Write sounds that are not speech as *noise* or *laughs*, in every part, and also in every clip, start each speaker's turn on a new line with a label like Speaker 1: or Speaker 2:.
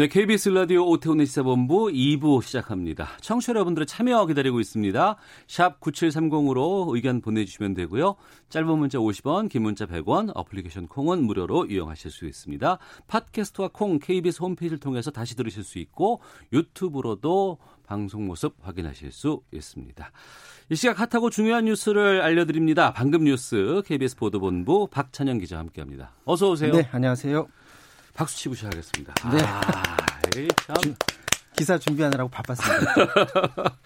Speaker 1: 네, KBS 라디오 오태훈의 시사본부 2부 시작합니다. 청취자 여러분들의 참여 기다리고 있습니다. 샵 9730으로 의견 보내주시면 되고요. 짧은 문자 50원, 긴 문자 100원, 어플리케이션 콩은 무료로 이용하실 수 있습니다. 팟캐스트와 콩 KBS 홈페이지를 통해서 다시 들으실 수 있고 유튜브로도 방송 모습 확인하실 수 있습니다. 이 시각 핫하고 중요한 뉴스를 알려드립니다. 방금 뉴스 KBS 보도본부 박찬영 기자 와 함께합니다. 어서 오세요.
Speaker 2: 네, 안녕하세요.
Speaker 1: 박수 치고 시작하겠습니다.
Speaker 2: 네.
Speaker 1: 아, 참.
Speaker 2: 기사 준비하느라고 바빴습니다. *laughs*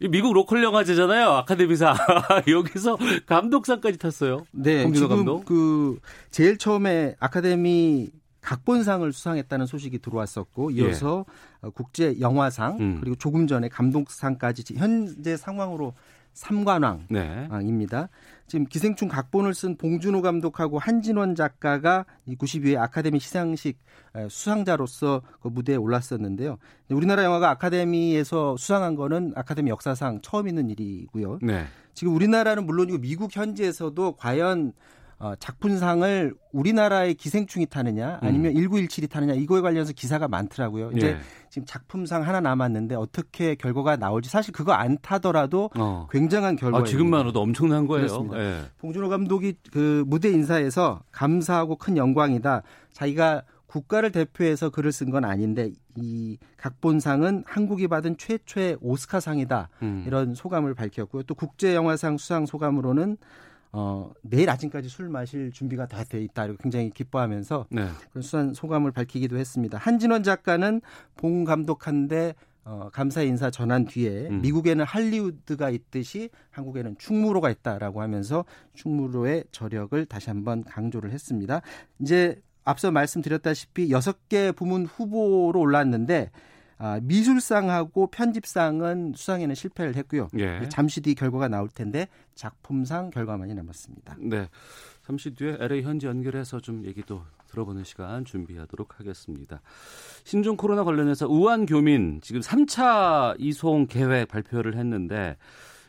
Speaker 1: 이 미국 로컬 영화제잖아요. 아카데미상. *laughs* 여기서 감독상까지 탔어요.
Speaker 2: 네, 지금
Speaker 1: 감독.
Speaker 2: 그 제일 처음에 아카데미 각본상을 수상했다는 소식이 들어왔었고 이어서 어, 국제 영화상
Speaker 1: 음.
Speaker 2: 그리고 조금 전에 감독상까지 지- 현재 상황으로 삼관왕
Speaker 1: 네.
Speaker 2: 입니다. 지금 기생충 각본을 쓴 봉준호 감독하고 한진원 작가가 이 92회 아카데미 시상식 에, 수상자로서 그 무대에 올랐었는데요. 우리나라 영화가 아카데미에서 수상한 거는 아카데미 역사상 처음 있는 일이고요.
Speaker 1: 네.
Speaker 2: 지금 우리나라는 물론이고 미국 현지에서도 과연 어, 작품상을 우리나라의 기생충이 타느냐 아니면 1917이 타느냐 이거에 관련해서 기사가 많더라고요. 이제
Speaker 1: 예.
Speaker 2: 지금 작품상 하나 남았는데 어떻게 결과가 나올지 사실 그거 안 타더라도
Speaker 1: 어.
Speaker 2: 굉장한 결과예요.
Speaker 1: 아, 지금만으로도 엄청난 거예요.
Speaker 2: 그렇습니다.
Speaker 1: 예.
Speaker 2: 봉준호 감독이 그 무대 인사에서 감사하고 큰 영광이다. 자기가 국가를 대표해서 글을 쓴 건 아닌데 이 각본상은 한국이 받은 최초의 오스카상이다.
Speaker 1: 음.
Speaker 2: 이런 소감을 밝혔고요. 또 국제 영화상 수상 소감으로는 어, 내일 아침까지 술 마실 준비가 다 돼 있다. 이렇게 굉장히 기뻐하면서
Speaker 1: 네.
Speaker 2: 그런 수상 소감을 밝히기도 했습니다. 한진원 작가는 봉 감독한테 어, 감사 인사 전한 뒤에
Speaker 1: 음.
Speaker 2: 미국에는 할리우드가 있듯이 한국에는 충무로가 있다라고 하면서 충무로의 저력을 다시 한번 강조를 했습니다. 이제 앞서 말씀드렸다시피 여섯 개 부문 후보로 올랐는데 아, 미술상하고 편집상은 수상에는 실패를 했고요.
Speaker 1: 예.
Speaker 2: 잠시 뒤 결과가 나올 텐데 작품상 결과만이 남았습니다.
Speaker 1: 네. 잠시 뒤에 LA 현지 연결해서 좀 얘기도 들어보는 시간 준비하도록 하겠습니다. 신종 코로나 관련해서 우한 교민 지금 3차 이송 계획 발표를 했는데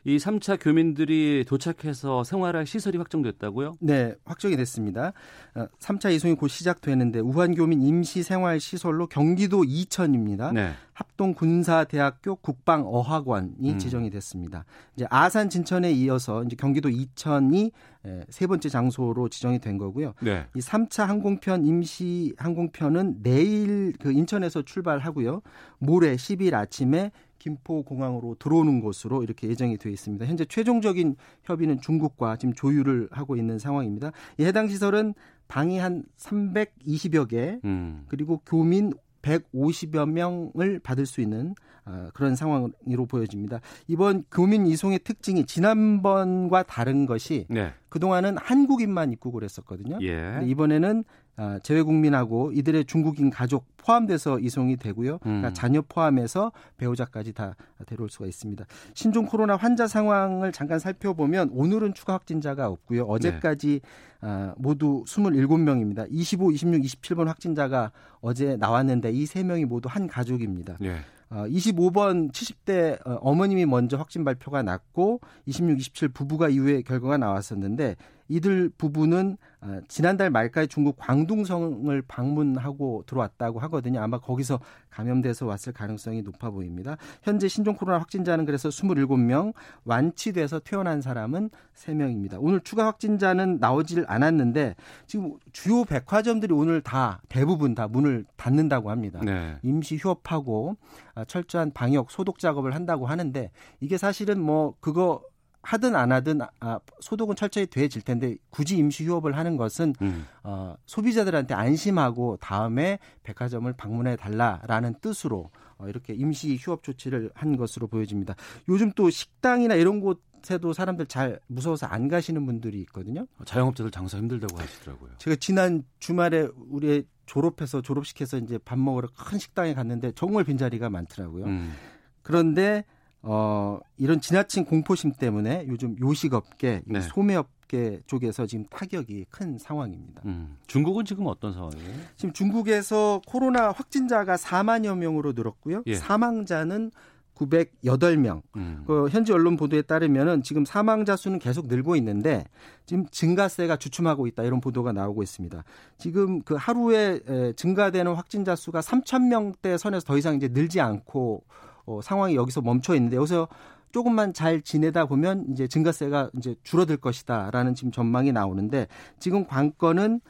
Speaker 1: 이 3차 교민들이 도착해서 생활할 시설이 확정됐다고요?
Speaker 2: 네, 확정이 됐습니다. 어, 3차 이송이 곧 시작되는데 우한 교민 임시 생활 시설로 경기도 이천입니다.
Speaker 1: 네.
Speaker 2: 합동 군사대학교 국방어학원이
Speaker 1: 음.
Speaker 2: 지정이 됐습니다. 이제 아산 진천에 이어서 이제 경기도 이천이 에, 세 번째 장소로 지정이 된 거고요.
Speaker 1: 네.
Speaker 2: 이 3차 항공편 임시 항공편은 내일 그 인천에서 출발하고요. 모레 10일 아침에 김포공항으로 들어오는 것으로 이렇게 예정이 되어 있습니다. 현재 최종적인 협의는 중국과 지금 조율을 하고 있는 상황입니다. 이 해당 시설은 방이 한 320여 개
Speaker 1: 음.
Speaker 2: 그리고 교민 150여 명을 받을 수 있는 어, 그런 상황으로 보여집니다. 이번 교민 이송의 특징이 지난번과 다른 것이
Speaker 1: 네.
Speaker 2: 그동안은 한국인만 입국을 했었거든요.
Speaker 1: 예.
Speaker 2: 이번에는 아, 재외국민하고 이들의 중국인 가족 포함돼서 이송이 되고요. 그러니까
Speaker 1: 음.
Speaker 2: 자녀 포함해서 배우자까지 다 데려올 수가 있습니다. 신종 코로나 환자 상황을 잠깐 살펴보면 오늘은 추가 확진자가 없고요. 어제까지 아, 모두 27명입니다. 25, 26, 27번 확진자가 어제 나왔는데 이 세 명이 모두 한 가족입니다.
Speaker 1: 예.
Speaker 2: 어, 25번 70대 어, 어머님이 먼저 확진 발표가 났고 26, 27 부부가 이후에 결과가 나왔었는데 이들 부부는 어, 지난달 말까지 중국 광둥성을 방문하고 들어왔다고 하거든요. 아마 거기서 감염돼서 왔을 가능성이 높아 보입니다. 현재 신종 코로나 확진자는 그래서 27명, 완치돼서 퇴원한 사람은 3명입니다. 오늘 추가 확진자는 나오질 않았는데 지금 주요 백화점들이 오늘 다 대부분 다 문을 닫는다고 합니다.
Speaker 1: 네.
Speaker 2: 임시 휴업하고 아, 철저한 방역 소독 작업을 한다고 하는데 이게 사실은 뭐 그거 하든 안 하든 아, 소독은 철저히 돼질 텐데 굳이 임시 휴업을 하는 것은
Speaker 1: 음.
Speaker 2: 어, 소비자들한테 안심하고 다음에 백화점을 방문해 달라라는 뜻으로 어, 이렇게 임시 휴업 조치를 한 것으로 보여집니다. 요즘 또 식당이나 이런 곳에도 사람들 잘 무서워서 안 가시는 분들이 있거든요.
Speaker 1: 자영업자들 장사 힘들다고 하시더라고요.
Speaker 2: 제가 지난 주말에 우리 졸업해서 졸업식해서 이제 밥 먹으러 큰 식당에 갔는데 정말 빈자리가 많더라고요.
Speaker 1: 음.
Speaker 2: 그런데 어 이런 지나친 공포심 때문에 요즘 요식업계, 이
Speaker 1: 네.
Speaker 2: 소매업계 쪽에서 지금 타격이 큰 상황입니다.
Speaker 1: 음. 중국은 지금 어떤 상황이에요?
Speaker 2: 지금 중국에서 코로나 확진자가 4만여 명으로 늘었고요.
Speaker 1: 예.
Speaker 2: 사망자는 908명.
Speaker 1: 음.
Speaker 2: 그 현지 언론 보도에 따르면은 지금 사망자 수는 계속 늘고 있는데 지금 증가세가 주춤하고 있다 이런 보도가 나오고 있습니다. 지금 그 하루에 에, 증가되는 확진자 수가 3천 명대 선에서 더 이상 이제 늘지 않고 어, 상황이 여기서 멈춰 있는데 여기서 조금만 잘 지내다 보면 이제 증가세가 이제 줄어들 것이다라는 지금 전망이 나오는데 지금 관건은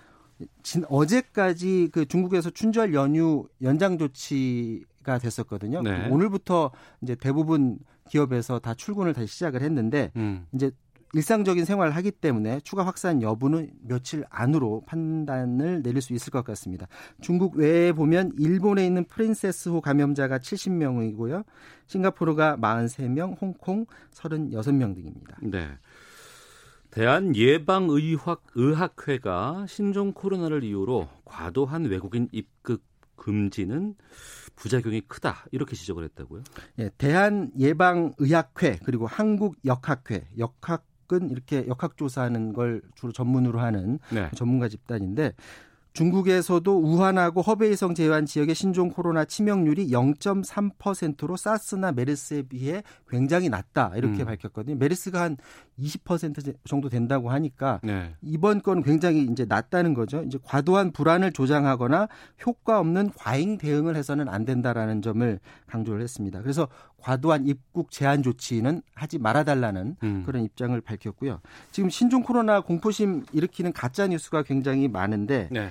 Speaker 2: 진, 어제까지 그 중국에서 춘절 연휴 연장 조치가 됐었거든요.
Speaker 1: 네.
Speaker 2: 오늘부터 이제 대부분 기업에서 다 출근을 다시 시작을 했는데
Speaker 1: 음.
Speaker 2: 이제 일상적인 생활을 하기 때문에 추가 확산 여부는 며칠 안으로 판단을 내릴 수 있을 것 같습니다. 중국 외에 보면 일본에 있는 프린세스호 감염자가 70명이고요. 싱가포르가 43명, 홍콩 36명 등입니다.
Speaker 1: 네. 대한 예방의학 의학회가 신종 코로나를 이유로 과도한 외국인 입국 금지는 부작용이 크다 이렇게 지적을 했다고요?
Speaker 2: 예, 대한 예방 의학회 그리고 한국 역학회 역학 은 이렇게 역학 조사하는 걸 주로 전문으로 하는
Speaker 1: 네.
Speaker 2: 전문가 집단인데 중국에서도 우한하고 허베이성 제외한 지역의 신종 코로나 치명률이 0.3%로 사스나 메르스에 비해 굉장히 낮다 이렇게
Speaker 1: 음.
Speaker 2: 밝혔거든요. 메르스가 한 20% 정도 된다고 하니까
Speaker 1: 네.
Speaker 2: 이번 건 굉장히 이제 낮다는 거죠. 이제 과도한 불안을 조장하거나 효과 없는 과잉 대응을 해서는 안 된다라는 점을 강조를 했습니다. 그래서 과도한 입국 제한 조치는 하지 말아달라는
Speaker 1: 음.
Speaker 2: 그런 입장을 밝혔고요. 지금 신종 코로나 공포심 일으키는 가짜 뉴스가 굉장히 많은데
Speaker 1: 네.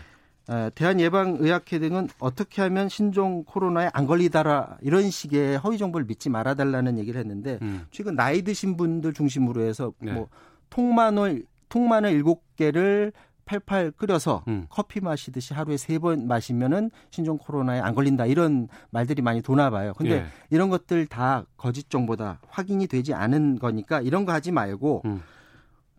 Speaker 2: 어, 대한예방의학회 등은 어떻게 하면 신종 코로나에 안 걸리다라 이런 식의 허위 정보를 믿지 말아달라는 얘기를 했는데
Speaker 1: 음.
Speaker 2: 최근 나이 드신 분들 중심으로 해서
Speaker 1: 네.
Speaker 2: 뭐 통마늘 통마늘 일곱 개를 팔팔 끓여서
Speaker 1: 음.
Speaker 2: 커피 마시듯이 하루에 세 번 마시면은 신종 코로나에 안 걸린다 이런 말들이 많이 도나 봐요. 근데
Speaker 1: 예.
Speaker 2: 이런 것들 다 거짓 정보다 확인이 되지 않은 거니까 이런 거 하지 말고
Speaker 1: 음.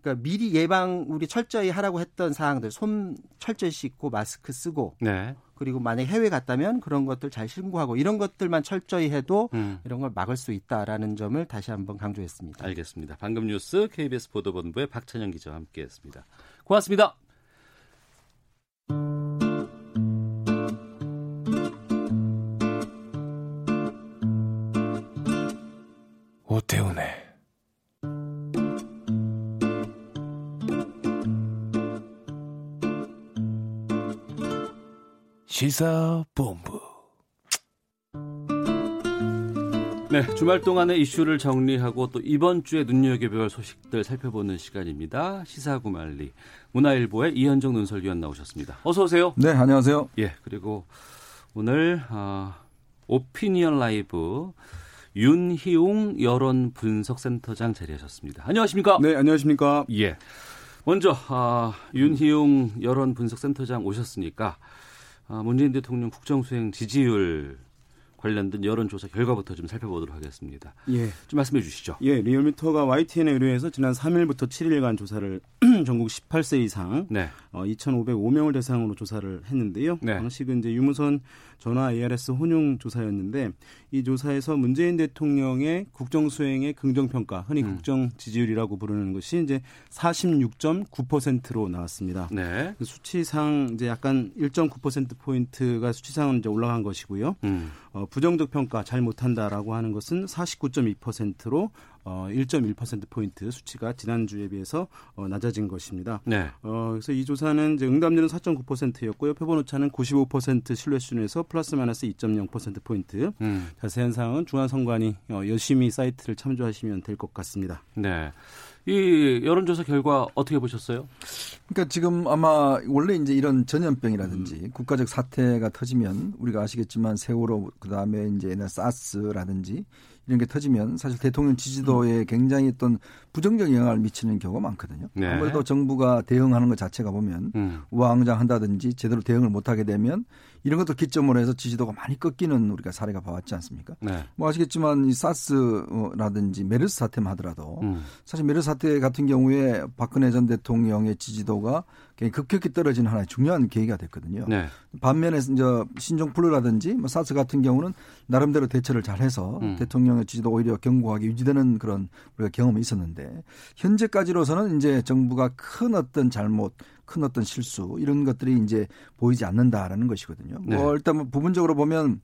Speaker 2: 그러니까 미리 예방 우리 철저히 하라고 했던 사항들 손 철저히 씻고 마스크 쓰고
Speaker 1: 네.
Speaker 2: 그리고 만약 해외 갔다면 그런 것들 잘 신고하고 이런 것들만 철저히 해도
Speaker 1: 음.
Speaker 2: 이런 걸 막을 수 있다라는 점을 다시 한번 강조했습니다.
Speaker 1: 알겠습니다. 방금 뉴스 KBS 보도본부의 박찬영 기자와 함께했습니다. 고맙습니다.
Speaker 3: 오태훈의 시사본부
Speaker 1: 네, 주말 동안의 이슈를 정리하고 또 이번 주에 눈여겨볼 소식들 살펴보는 시간입니다. 시사구말리 문화일보의 이현정 논설위원 나오셨습니다. 어서 오세요.
Speaker 4: 네, 안녕하세요.
Speaker 1: 예, 그리고 오늘 어, 오피니언 라이브 윤희웅 여론 분석센터장 자리하셨습니다. 안녕하십니까?
Speaker 4: 네, 안녕하십니까?
Speaker 1: 예. 먼저 아, 윤희용 여론 분석센터장 오셨으니까 아, 문재인 대통령 국정수행 지지율 관련된 여론조사 결과부터 좀 살펴보도록 하겠습니다.
Speaker 4: 예.
Speaker 1: 좀 말씀해 주시죠.
Speaker 4: 예, 리얼미터가 YTN에 의뢰해서 지난 3일부터 7일간 조사를 *clears throat* 전국 18세 이상
Speaker 1: 네.
Speaker 4: 어, 2,505명을 대상으로 조사를 했는데요.
Speaker 1: 네.
Speaker 4: 당시는 이제 유무선 전화 ARS 혼용 조사였는데 이 조사에서 문재인 대통령의 국정 수행의 긍정 평가, 흔히
Speaker 1: 음.
Speaker 4: 국정 지지율이라고 부르는 것이 이제 46.9%로 나왔습니다.
Speaker 1: 네.
Speaker 4: 그 수치상 이제 약간 1.9% 포인트가 수치상은 이제 올라간 것이고요.
Speaker 1: 음.
Speaker 4: 어, 부정적 평가 잘 못한다라고 하는 것은 49.2%로 어, 1.1% 포인트 수치가 지난주에 비해서 어, 낮아진 것입니다.
Speaker 1: 네.
Speaker 4: 어, 그래서 이 조사는 이제 응답률은 4.9%였고요. 표본 오차는 95% 신뢰 수준에서 플러스 마이너스 2.0% 포인트.
Speaker 1: 음.
Speaker 4: 자세한 사항은 중앙선관위 어, 여심위 사이트를 참조하시면 될 것 같습니다.
Speaker 1: 네. 이 여론조사 결과 어떻게 보셨어요?
Speaker 5: 그러니까 지금 아마 원래 이제 이런 전염병이라든지 국가적 사태가 터지면 우리가 아시겠지만 세월호 그다음에 이제 옛날 사스라든지 이런 게 터지면 사실 대통령 지지도에 굉장히 어떤 부정적 영향을 미치는 경우가 많거든요.
Speaker 1: 네.
Speaker 5: 아무래도 정부가 대응하는 것 자체가 보면
Speaker 1: 음.
Speaker 5: 우왕좌왕한다든지 제대로 대응을 못하게 되면 이런 것도 기점으로 해서 지지도가 많이 꺾이는 우리가 사례가 봐왔지 않습니까?
Speaker 1: 네.
Speaker 5: 뭐 아시겠지만 이 사스라든지 메르스 사태만 하더라도
Speaker 1: 음.
Speaker 5: 사실 메르스 사태 같은 경우에 박근혜 전 대통령의 지지도가 굉장히 급격히 떨어지는 하나의 중요한 계기가 됐거든요.
Speaker 1: 네.
Speaker 5: 반면에 이제 신종플루라든지 뭐 사스 같은 경우는 나름대로 대처를 잘해서
Speaker 1: 음.
Speaker 5: 대통령의 지지도 오히려 견고하게 유지되는 그런 우리가 경험이 있었는데 현재까지로서는 이제 정부가 큰 어떤 잘못, 큰 어떤 실수 이런 것들이 이제 보이지 않는다라는 것이거든요.
Speaker 1: 네.
Speaker 5: 뭐 일단 뭐 부분적으로 보면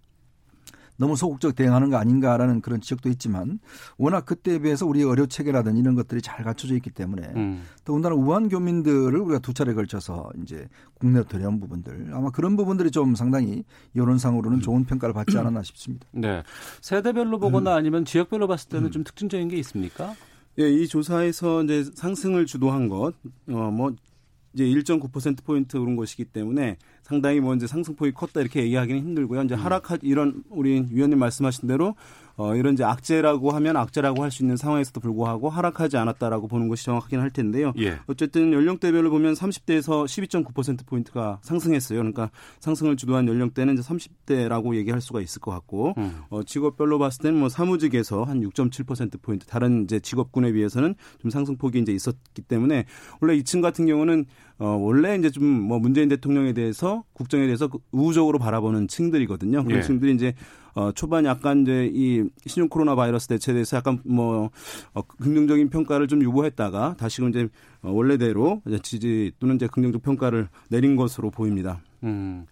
Speaker 5: 너무 소극적 대응하는 거 아닌가라는 그런 지적도 있지만 워낙 그때에 비해서 우리 의료 체계라든지 이런 것들이 잘 갖춰져 있기 때문에
Speaker 1: 음.
Speaker 5: 더군다나 우한 교민들을 우리가 두 차례 걸쳐서 이제 국내로 데려온 부분들 아마 그런 부분들이 좀 상당히 여론상으로는 좋은 평가를 받지 않았나 싶습니다.
Speaker 1: 네. 세대별로 보거나
Speaker 5: 음.
Speaker 1: 아니면 지역별로 봤을 때는 좀 특징적인 게 있습니까?
Speaker 4: 예, 이 조사에서 이제 상승을 주도한 것, 어, 뭐, 이제 1.9%포인트 오른 것이기 때문에 상당히 뭐 이제 상승폭이 컸다 이렇게 얘기하기는 힘들고요. 이제 하락하, 이런 우리 위원님 말씀하신 대로 어, 이런 이제 악재라고 하면 악재라고 할 수 있는 상황에서도 불구하고 하락하지 않았다라고 보는 것이 정확하긴 할 텐데요.
Speaker 1: 예.
Speaker 4: 어쨌든 연령대별로 보면 30대에서 12.9%포인트가 상승했어요. 그러니까 상승을 주도한 연령대는 이제 30대라고 얘기할 수가 있을 것 같고,
Speaker 1: 음.
Speaker 4: 어, 직업별로 봤을 때는 뭐 사무직에서 한 6.7%포인트, 다른 이제 직업군에 비해서는 좀 상승폭이 이제 있었기 때문에 원래 이층 같은 경우는 어, 원래 이제 좀 뭐 문재인 대통령에 대해서 국정에 대해서 그 우호적으로 바라보는 층들이거든요. 그런
Speaker 1: 예.
Speaker 4: 층들이 이제 어, 초반 약간 이제 이 신종 코로나 바이러스 대처에 대해서 약간 뭐 어, 긍정적인 평가를 좀 유보했다가 다시금 이제 어, 원래대로 이제 지지 또는 이제 긍정적 평가를 내린 것으로 보입니다.
Speaker 1: 음.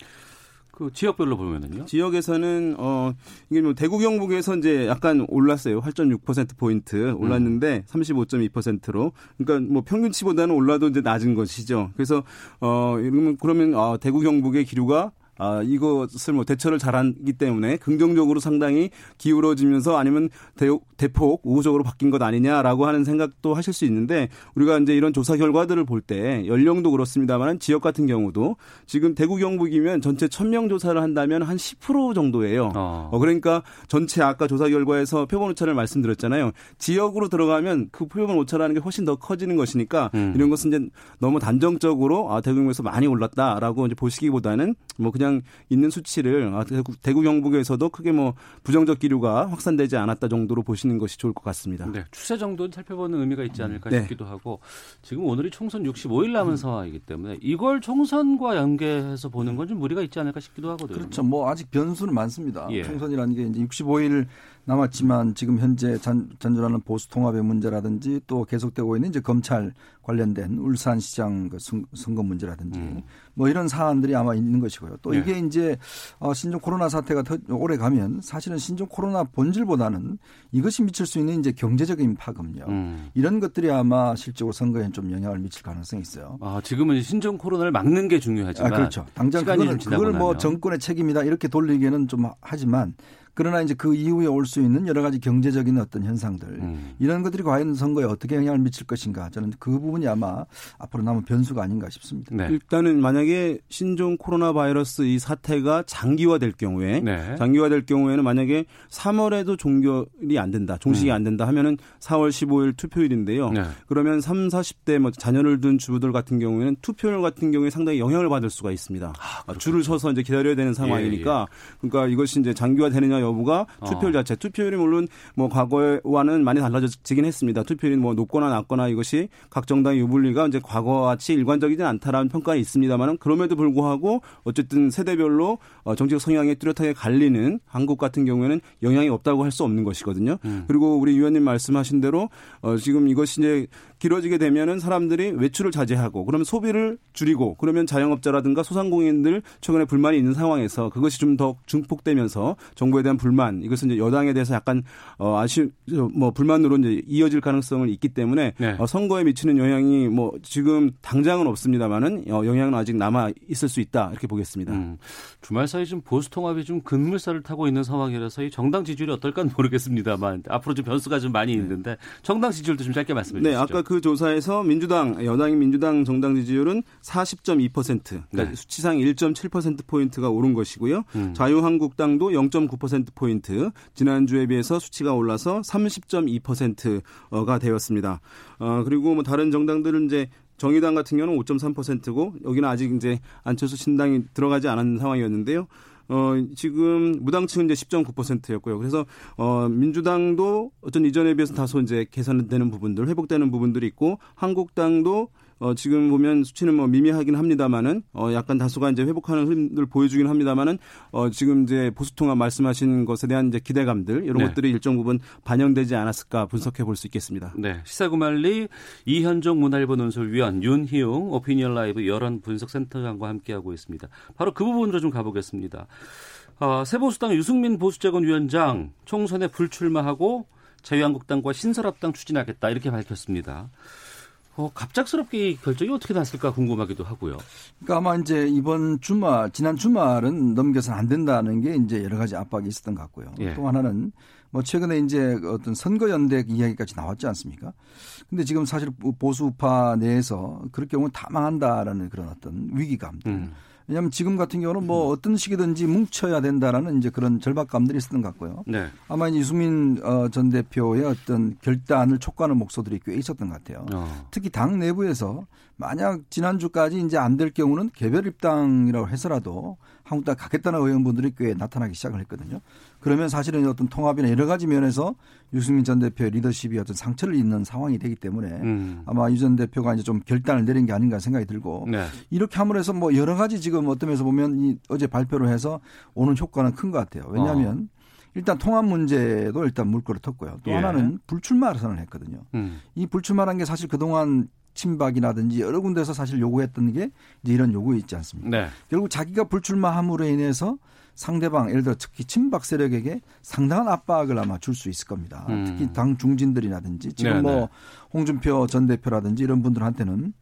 Speaker 1: 그 지역별로 보면은요.
Speaker 4: 지역에서는 어 이게 뭐 대구 경북에서 이제 약간 올랐어요. 8.6% 포인트 올랐는데 35.2%로 그러니까 뭐 평균치보다는 올라도 이제 낮은 것이죠. 그래서 어 이러면 그러면 아 대구 경북의 기류가 아, 이것을 뭐 대처를 잘하기 때문에 긍정적으로 상당히 기울어지면서 아니면 대, 대폭 우호적으로 바뀐 것 아니냐라고 하는 생각도 하실 수 있는데 우리가 이제 이런 조사 결과들을 볼 때 연령도 그렇습니다만 지역 같은 경우도 지금 대구 경북이면 전체 1000명 조사를 한다면 한 10% 정도예요.
Speaker 1: 어.
Speaker 4: 어, 그러니까 전체 아까 조사 결과에서 표본 오차를 말씀드렸잖아요. 지역으로 들어가면 그 표본 오차라는 게 훨씬 더 커지는 것이니까
Speaker 1: 음.
Speaker 4: 이런 것은 이제 너무 단정적으로 아, 대구에서 많이 올랐다라고 이제 보시기보다는 뭐 그냥 있는 수치를 아, 대구, 대구 경북에서도 크게 뭐 부정적 기류가 확산되지 않았다 정도로 보시는 것이 좋을 것 같습니다.
Speaker 1: 네, 추세 정도는 살펴보는 의미가 있지 않을까
Speaker 4: 네.
Speaker 1: 싶기도 하고 지금 오늘이 총선 65일 남은 상황이기 때문에 이걸 총선과 연계해서 보는 건 좀 무리가 있지 않을까 싶기도 하거든요.
Speaker 5: 그렇죠. 뭐 아직 변수는 많습니다.
Speaker 1: 예.
Speaker 5: 총선이라는 게 이제 65일 남았지만 지금 현재 잔, 잔존하는 보수 통합의 문제라든지 또 계속되고 있는 이제 검찰 관련된 울산시장 그 선- 선거 문제라든지
Speaker 1: 음.
Speaker 5: 뭐 이런 사안들이 아마 있는 것이고요. 또
Speaker 1: 예.
Speaker 5: 이게 이제 어, 신종 코로나 사태가 더 오래 가면 사실은 신종 코로나 본질보다는 이것이 미칠 수 있는 이제 경제적인 파급력
Speaker 1: 음.
Speaker 5: 이런 것들이 아마 실적으로 선거에 좀 영향을 미칠 가능성이 있어요.
Speaker 1: 아, 지금은 신종 코로나를 막는 게 중요하지만
Speaker 5: 아, 그렇죠. 당장 그거는 그걸 뭐. 정권의 책임이다 이렇게 돌리기에는 좀 하지만 그러나 이제 그 이후에 올 수 있는 여러 가지 경제적인 어떤 현상들
Speaker 1: 음.
Speaker 5: 이런 것들이 과연 선거에 어떻게 영향을 미칠 것인가 저는 그 부분이 아마 앞으로 남은 변수가 아닌가 싶습니다.
Speaker 1: 네.
Speaker 4: 일단은 만약에 신종 코로나 바이러스 이 사태가 장기화될 경우에
Speaker 1: 네.
Speaker 4: 장기화될 경우에는 만약에 3월에도 종결이 안 된다, 종식이 안 된다 하면은 4월 15일 투표일인데요.
Speaker 1: 음. 네.
Speaker 4: 그러면 3, 40대 뭐 자녀를 둔 주부들 같은 경우에는 투표율 같은 경우에 상당히 영향을 받을 수가 있습니다. 아, 줄을 서서 이제 기다려야 되는 상황이니까 그러니까 이것이 이제 장기화되느냐 여부가 투표율
Speaker 1: 어.
Speaker 4: 자체 투표율이 물론 뭐 과거와는 많이 달라지긴 했습니다. 투표율이 뭐 높거나 낮거나 이것이 각 정당의 유불리가 이제 과거와 같이 일관적이지 않다라는 평가가 있습니다만은 그럼에도 불구하고 어쨌든 세대별로 어, 정치적 성향이 뚜렷하게 갈리는 한국 같은 경우에는 영향이 없다고 할 수 없는 것이거든요. 그리고 우리 위원님 말씀하신 대로 어, 지금 이것이 이제 길어지게 되면은 사람들이 외출을 자제하고 그러면 소비를 줄이고 그러면 자영업자라든가 소상공인들 최근에 불만이 있는 상황에서 그것이 좀 더 증폭되면서 정부에 대한 불만 이것은 이제 여당에 대해서 약간 어 아쉬 뭐 불만으로 이제 이어질 가능성을 있기 때문에
Speaker 1: 네.
Speaker 4: 어, 선거에 미치는 영향이 뭐 지금 당장은 없습니다만은 어, 영향은 아직 남아 있을 수 있다 이렇게 보겠습니다.
Speaker 1: 음, 주말 사이 좀 보수 통합이 좀 급물살을 타고 있는 상황이라서 이 정당 지지율이 어떨까 모르겠습니다만 앞으로 좀 변수가 좀 많이 있는데 정당 지지율도 좀 짧게 말씀해
Speaker 4: 네,
Speaker 1: 주시죠.
Speaker 4: 아까 그그 조사에서 민주당 여당인 민주당 정당 지지율은 40.2% 그러니까
Speaker 1: 네.
Speaker 4: 수치상 1.7% 포인트가 오른 것이고요.
Speaker 1: 음.
Speaker 4: 자유한국당도 0.9% 포인트 지난주에 비해서 수치가 올라서 30.2%가 되었습니다. 어 그리고 뭐 다른 정당들은 이제 정의당 같은 경우는 5.3%고 여기는 아직 이제 안철수 신당이 들어가지 않은 상황이었는데요. 어, 지금 무당층은 이제 10.9%였고요. 그래서 어, 민주당도 어떤 이전에 비해서 다소 이제 개선되는 부분들, 회복되는 부분들이 있고 한국당도 어, 지금 보면 수치는 뭐 미미하긴 합니다만은 어, 약간 다소가 이제 회복하는 흐름들 보여주긴 합니다만은 어, 지금 이제 보수통합 말씀하신 것에 대한 이제 기대감들 이런
Speaker 1: 네.
Speaker 4: 것들이 일정 부분 반영되지 않았을까 분석해 볼 수 있겠습니다.
Speaker 1: 네, 시사구말리 이현종 문화일보 논설위원 윤희웅 오피니언 라이브 여론 분석센터장과 함께하고 있습니다. 바로 그 부분으로 좀 가보겠습니다. 어, 새보수당 유승민 보수재건 위원장 총선에 불출마하고 자유한국당과 신설합당 추진하겠다 이렇게 밝혔습니다. 어, 갑작스럽게 이 결정이 어떻게 났을까 궁금하기도 하고요.
Speaker 5: 그러니까 아마 이제 이번 주말 지난 주말은 넘겨서는 안 된다는 게 이제 여러 가지 압박이 있었던 것 같고요.
Speaker 1: 예.
Speaker 5: 또 하나는 뭐 최근에 이제 어떤 선거 연대 이야기까지 나왔지 않습니까? 근데 지금 사실 보수파 내에서 그럴 경우는 다 망한다라는 그런 어떤 위기감들.
Speaker 1: 음.
Speaker 5: 왜냐하면 지금 같은 경우는 뭐 어떤 식이든지 뭉쳐야 된다라는 이제 그런 절박감들이 있었던 것 같고요.
Speaker 1: 네.
Speaker 5: 아마 유승민 어, 전 대표의 어떤 결단을 촉구하는 목소들이 꽤 있었던 것 같아요.
Speaker 1: 어.
Speaker 5: 특히 당 내부에서 만약 지난주까지 이제 안 될 경우는 개별 입당이라고 해서라도 한국당 가겠다는 의원분들이 꽤 나타나기 시작을 했거든요. 그러면 사실은 어떤 통합이나 여러 가지 면에서 유승민 전 대표의 리더십이 어떤 상처를 입는 상황이 되기 때문에
Speaker 1: 음.
Speaker 5: 아마 유 전 대표가 이제 좀 결단을 내린 게 아닌가 생각이 들고
Speaker 1: 네.
Speaker 5: 이렇게 함으로 해서 뭐 여러 가지 지금 어떤 면에서 보면 이 어제 발표를 해서 오는 효과는 큰 것 같아요. 왜냐하면 일단 통합 문제도 일단 물꼬를 텄고요. 또
Speaker 1: 어. 예.
Speaker 5: 하나는 불출마 선언을 했거든요.
Speaker 1: 음.
Speaker 5: 이 불출마라는 게 사실 그동안 친박이라든지 여러 군데서 사실 요구했던 게 이제 이런 요구 있지 않습니까?
Speaker 1: 네.
Speaker 5: 결국 자기가 불출마함으로 인해서 상대방 예를 들어 특히 친박 세력에게 상당한 압박을 아마 줄 수 있을 겁니다.
Speaker 1: 음.
Speaker 5: 특히 당 중진들이라든지 지금
Speaker 1: 네네.
Speaker 5: 뭐 홍준표 전 대표라든지 이런 분들한테는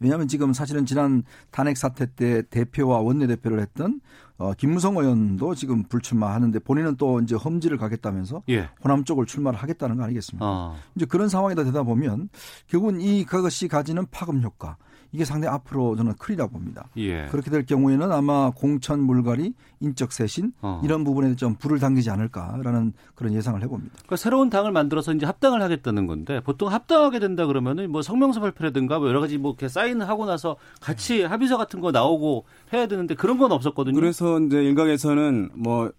Speaker 5: 왜냐하면 지금 사실은 지난 탄핵 사태 때 대표와 원내대표를 했던 어, 김무성 의원도 지금 불출마하는데 본인은 또 이제 험지를 가겠다면서
Speaker 1: 예.
Speaker 5: 호남 쪽을 출마를 하겠다는 거 아니겠습니까?
Speaker 1: 어.
Speaker 5: 이제 그런 상황이다 되다 보면 결국은 이 그것이 가지는 파급 효과 이게 상당히 앞으로 저는 크리라고 봅니다.
Speaker 1: 예.
Speaker 5: 그렇게 될 경우에는 아마 공천 물갈이, 인적 쇄신
Speaker 1: 어.
Speaker 5: 이런 부분에 좀 불을 당기지 않을까라는 그런 예상을 해봅니다.
Speaker 1: 그러니까 새로운 당을 만들어서 이제 합당을 하겠다는 건데 보통 합당하게 된다 그러면은 뭐 성명서 발표라든가 뭐 여러 가지 뭐 이렇게 사인을 하고 나서 같이 합의서 같은 거 나오고 해야 되는데 그런 건 없었거든요.
Speaker 4: 그래서 이제 일각에서는 뭐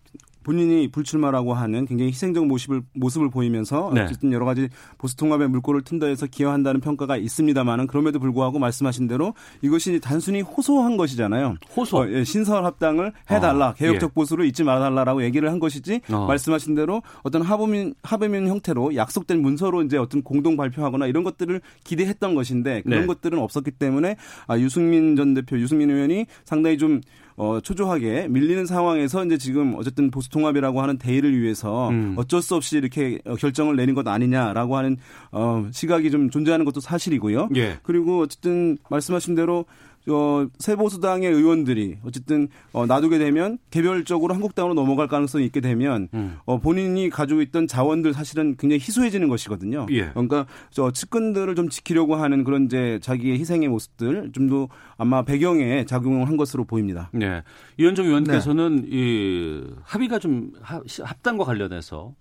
Speaker 4: 본인이 불출마라고 하는 굉장히 희생적 모습을 모습을 보이면서
Speaker 1: 네.
Speaker 4: 어쨌든 여러 가지 보수 통합의 물꼬를 튼다 해서 기여한다는 평가가 있습니다만은 그럼에도 불구하고 말씀하신 대로 이것이 단순히 호소한 것이잖아요.
Speaker 1: 호소.
Speaker 4: 어, 예, 신설 합당을 해달라
Speaker 1: 어,
Speaker 4: 개혁적
Speaker 1: 예.
Speaker 4: 보수를 잊지 말아달라라고 얘기를 한 것이지
Speaker 1: 어.
Speaker 4: 말씀하신 대로 어떤 합의문 합의문 형태로 약속된 문서로 이제 어떤 공동 발표하거나 이런 것들을 기대했던 것인데 그런
Speaker 1: 네.
Speaker 4: 것들은 없었기 때문에 아, 유승민 전 대표 유승민 의원이 상당히 좀 어, 초조하게 밀리는 상황에서 이제 지금 어쨌든 보수 통합이라고 하는 대의를 위해서
Speaker 1: 음.
Speaker 4: 어쩔 수 없이 이렇게 어, 결정을 내린 것 아니냐라고 하는 어, 시각이 좀 존재하는 것도 사실이고요.
Speaker 1: 예.
Speaker 4: 그리고 어쨌든 말씀하신 대로 어, 새보수당의 의원들이 어쨌든 어, 놔두게 되면 개별적으로 한국당으로 넘어갈 가능성이 있게 되면
Speaker 1: 음.
Speaker 4: 어, 본인이 가지고 있던 자원들 사실은 굉장히 희소해지는 것이거든요.
Speaker 1: 예.
Speaker 4: 그러니까 저 측근들을 좀 지키려고 하는 그런 이제 자기의 희생의 모습들 좀 더 아마 배경에 작용을 한 것으로 보입니다.
Speaker 1: 네. 이현정 의원께서는 이 합의가 좀 하- 합당과 관련해서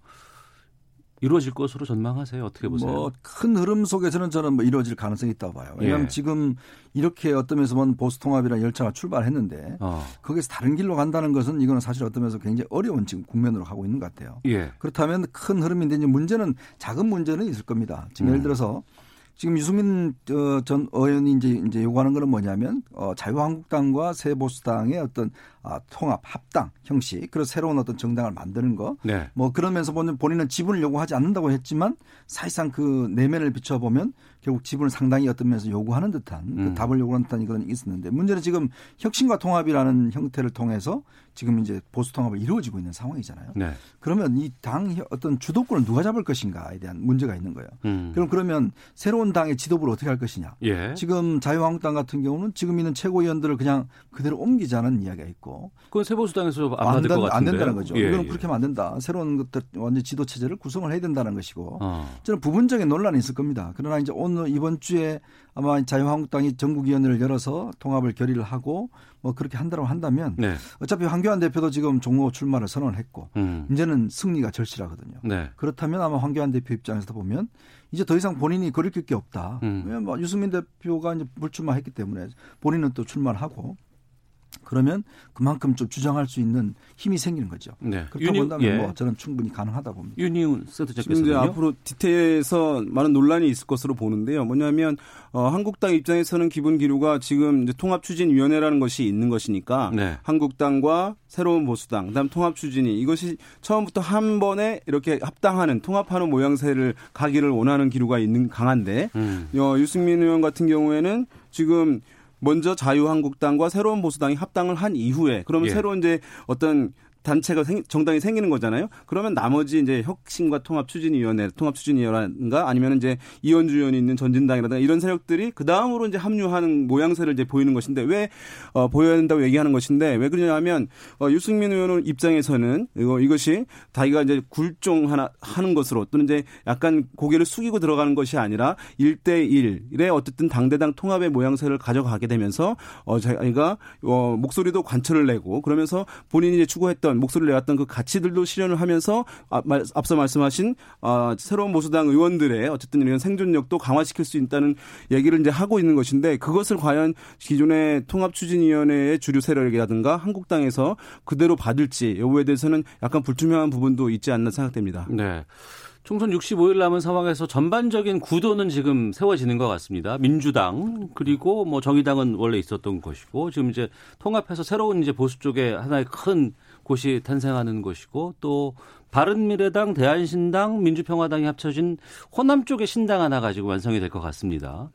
Speaker 1: 이루어질 것으로 전망하세요. 어떻게 보세요?
Speaker 5: 뭐 큰 흐름 속에서는 저는 뭐 이루어질 가능성이 있다고 봐요. 왜냐하면
Speaker 1: 예.
Speaker 5: 지금 이렇게 어떤 면에서 보면 보수통합이라는 열차가 출발했는데
Speaker 1: 어.
Speaker 5: 거기서 다른 길로 간다는 것은 이거는 사실 어떤 면에서 굉장히 어려운 지금 국면으로 가고 있는 것 같아요.
Speaker 1: 예.
Speaker 5: 그렇다면 큰 흐름인데 이제 문제는 작은 문제는 있을 겁니다. 지금
Speaker 1: 음.
Speaker 5: 예를 들어서 지금 유승민 어, 전 의원이 이제 이제 요구하는 거는 뭐냐면 어, 자유한국당과 새보수당의 어떤 아, 통합 합당 형식 그런 새로운 어떤 정당을 만드는 거.
Speaker 1: 네.
Speaker 5: 뭐 그러면서 보면 본인은 지분을 요구하지 않는다고 했지만 사실상 그 내면을 비춰보면 결국 지분을 상당히 어떤 면에서 요구하는 듯한
Speaker 1: 음.
Speaker 5: 그 답을 요구하는 듯한 그런 게 있었는데 문제는 지금 혁신과 통합이라는 형태를 통해서 지금 이제 보수 통합을 이루어지고 있는 상황이잖아요.
Speaker 1: 네.
Speaker 5: 그러면 이 당 어떤 주도권을 누가 잡을 것인가에 대한 문제가 있는 거예요.
Speaker 1: 음.
Speaker 5: 그럼 그러면 새로운 당의 지도부를 어떻게 할 것이냐?
Speaker 1: 예.
Speaker 5: 지금 자유한국당 같은 경우는 지금 있는 최고위원들을 그냥 그대로 옮기자는 이야기가 있고
Speaker 1: 그건 세보수당에서 안
Speaker 5: 안, 된-. 안 된다는 거죠.
Speaker 1: 예,
Speaker 5: 이거는
Speaker 1: 예.
Speaker 5: 그렇게 하면 안 된다. 새로운 것들 완전 지도 체제를 구성을 해야 된다는 것이고
Speaker 1: 어.
Speaker 5: 저는 부분적인 논란이 있을 겁니다. 그러나 이제 오늘 이번 주에 아마 자유한국당이 전국위원회를 열어서 통합을 결의를 하고 뭐 그렇게 한다고 한다면
Speaker 1: 네.
Speaker 5: 어차피 황교안 대표도 지금 종로 출마를 선언을 했고
Speaker 1: 음.
Speaker 5: 이제는 승리가 절실하거든요.
Speaker 1: 네.
Speaker 5: 그렇다면 아마 황교안 대표 입장에서 보면 이제 더 이상 본인이 거리낄 게 없다.
Speaker 1: 음.
Speaker 5: 왜냐면 뭐 유승민 대표가 이제 불출마했기 때문에 본인은 또 출마를 하고 그러면 그만큼 좀 주장할 수 있는 힘이 생기는 거죠.
Speaker 1: 네.
Speaker 5: 그렇다고
Speaker 1: 윤희-
Speaker 5: 본다면
Speaker 1: 예.
Speaker 5: 뭐 저는 충분히 가능하다 봅니다.
Speaker 1: 윤희훈
Speaker 4: 지금 이제. 앞으로 디테일에서 많은 논란이 있을 것으로 보는데요. 뭐냐면 어, 한국당 입장에서는 기본 기류가 지금 이제 통합추진위원회라는 것이 있는 것이니까
Speaker 1: 네.
Speaker 4: 한국당과 새로운 보수당, 그다음 통합추진이 이것이 처음부터 한 번에 이렇게 합당하는 통합하는 모양새를 가기를 원하는 기류가 있는 강한데
Speaker 1: 음.
Speaker 4: 어, 유승민 의원 같은 경우에는 지금 먼저 자유한국당과 새로운 보수당이 합당을 한 이후에 그러면
Speaker 1: 예.
Speaker 4: 새로운 이제 어떤 단체가 생, 정당이 생기는 거잖아요. 그러면 나머지 이제 혁신과 통합 추진위원회, 통합 추진위원회인가 아니면 이제 이현주 의원이 있는 전진당이라든가 이런 세력들이 그 다음으로 이제 합류하는 모양새를 이제 보이는 것인데 왜 어, 보여야 된다고 얘기하는 것인데 왜 그러냐면 어, 유승민 의원 입장에서는 이거 이것이 자기가 이제 굴종 하나 하는 것으로 또는 이제 약간 고개를 숙이고 들어가는 것이 아니라 1대1의 어쨌든 당대당 통합의 모양새를 가져가게 되면서 어 자기가 어 목소리도 관철을 내고 그러면서 본인이 이제 추구했던 목소리를 내왔던 그 가치들도 실현을 하면서 아, 말- 앞서 말씀하신 아, 새로운 보수당 의원들의 어쨌든 이런 생존력도 강화시킬 수 있다는 얘기를 이제 하고 있는 것인데 그것을 과연 기존의 통합추진위원회의 주류 세력이라든가 한국당에서 그대로 받을지 여부에 대해서는 약간 불투명한 부분도 있지 않나 생각됩니다.
Speaker 1: 네. 총선 65일 남은 상황에서 전반적인 구도는 지금 세워지는 것 같습니다. 민주당 그리고 뭐 정의당은 원래 있었던 것이고 지금 이제 통합해서 새로운 이제 보수 쪽에 하나의 큰 곳이 탄생하는 것이고 또 바른미래당, 대한신당, 민주평화당이 합쳐진 호남 쪽의 신당 하나 가지고 완성이 될 것 같습니다.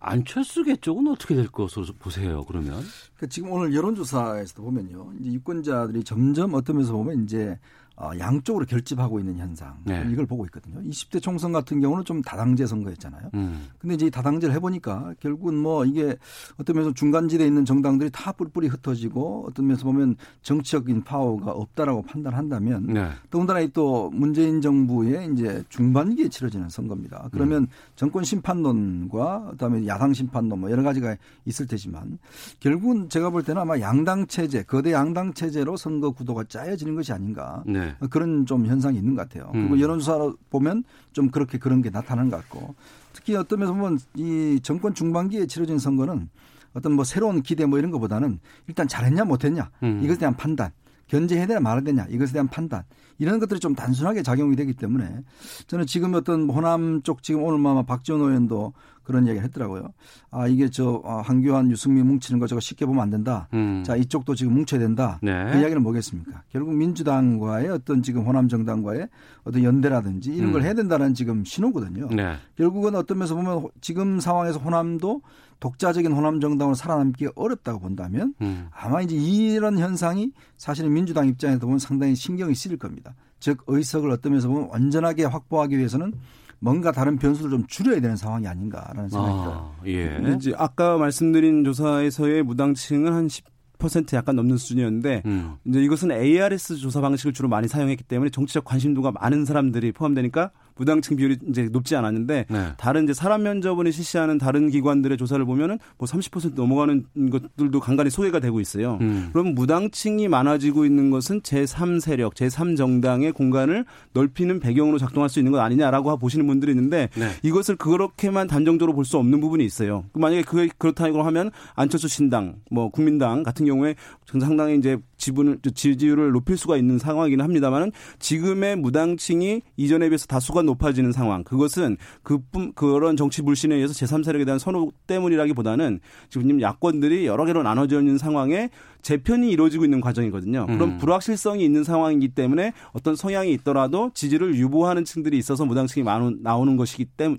Speaker 1: 안철수계 쪽은 어떻게 될 것으로 보세요? 그러면
Speaker 5: 그 지금 오늘 여론조사에서도 보면요. 이제 유권자들이 점점 어떤 면에서 보면 이제 어, 양쪽으로 결집하고 있는 현상.
Speaker 1: 네.
Speaker 5: 이걸 보고 있거든요. 20대 총선 같은 경우는 좀 다당제 선거였잖아요.
Speaker 1: 음.
Speaker 5: 근데 이제 이 다당제를 해보니까 결국은 뭐 이게 어떤 면에서 중간지대에 있는 정당들이 다 뿔뿔이 흩어지고 어떤 면에서 보면 정치적인 파워가 없다라고 판단한다면
Speaker 1: 네.
Speaker 5: 더군다나 이또 문재인 정부의 이제 중반기에 치러지는 선거입니다. 그러면 정권 심판론과 그다음에 야당 심판론 뭐 여러 가지가 있을 테지만 결국은 제가 볼 때는 아마 양당 체제, 거대 양당 체제로 선거 구도가 짜여지는 것이 아닌가.
Speaker 1: 네.
Speaker 5: 그런 좀 현상이 있는 것 같아요. 그리고
Speaker 1: 음.
Speaker 5: 여론조사로 보면 좀 그렇게 그런 게 나타나는 것 같고 특히 어떤 면에서 보면 이 정권 중반기에 치러진 선거는 어떤 뭐 새로운 기대 뭐 이런 것보다는 일단 잘했냐 못했냐
Speaker 1: 음.
Speaker 5: 이것에 대한 판단 견제해야 되냐 말아야 되냐 이것에 대한 판단 이런 것들이 좀 단순하게 작용이 되기 때문에 저는 지금 어떤 호남 쪽 지금 오늘 뭐 아마 박지원 의원도 그런 얘기를 했더라고요. 아 이게 저 아, 한교안 유승민 뭉치는 거 저거 쉽게 보면 안 된다.
Speaker 1: 음.
Speaker 5: 자 이쪽도 지금 뭉쳐야 된다.
Speaker 1: 네.
Speaker 5: 그 이야기는 뭐겠습니까? 결국 민주당과의 어떤 지금 호남 정당과의 어떤 연대라든지 이런 걸
Speaker 1: 음.
Speaker 5: 해야 된다는 지금 신호거든요.
Speaker 1: 네.
Speaker 5: 결국은 어떤 면에서 보면 호- 지금 상황에서 호남도 독자적인 호남 정당으로 살아남기 어렵다고 본다면
Speaker 1: 음.
Speaker 5: 아마 이제 이런 현상이 사실은 민주당 입장에서 보면 상당히 신경이 쓰일 겁니다. 즉 의석을 어떤 면에서 보면 완전하게 확보하기 위해서는 뭔가 다른 변수를 좀 줄여야 되는 상황이 아닌가라는 생각이 들어요.
Speaker 1: 아, 예.
Speaker 4: 근데 이제 아까 말씀드린 조사에서의 무당층은 한 10% 약간 넘는 수준이었는데
Speaker 1: 음.
Speaker 4: 이제 이것은 ARS 조사 방식을 주로 많이 사용했기 때문에 정치적 관심도가 많은 사람들이 포함되니까 무당층 비율이 이제 높지 않았는데
Speaker 1: 네.
Speaker 4: 다른 이제 사람 면접원이 실시하는 다른 기관들의 조사를 보면은 뭐 30% 넘어가는 것들도 간간히 소개가 되고 있어요.
Speaker 1: 음.
Speaker 4: 그럼 무당층이 많아지고 있는 것은 제3 세력, 제3 정당의 공간을 넓히는 배경으로 작동할 수 있는 것 아니냐라고 보시는 분들이 있는데
Speaker 1: 네.
Speaker 4: 이것을 그렇게만 단정적으로 볼 수 없는 부분이 있어요. 만약에 그게 그렇다고 하면 안철수 신당, 뭐 국민당 같은 경우에 상당히 이제 지분을 지지율을 높일 수가 있는 상황이긴 합니다만은 지금의 무당층이 이전에 비해서 다수가 높아지는 상황. 그것은 그뿐 그런 정치 불신에 의해서 제3세력에 대한 선호 때문이라기보다는 지금 야권들이 여러 개로 나눠져 있는 상황에 재편이 이루어지고 있는 과정이거든요. 그런
Speaker 1: 음.
Speaker 4: 불확실성이 있는 상황이기 때문에 어떤 성향이 있더라도 지지를 유보하는 층들이 있어서 무당층이 많은- 나오는 것이기 때문에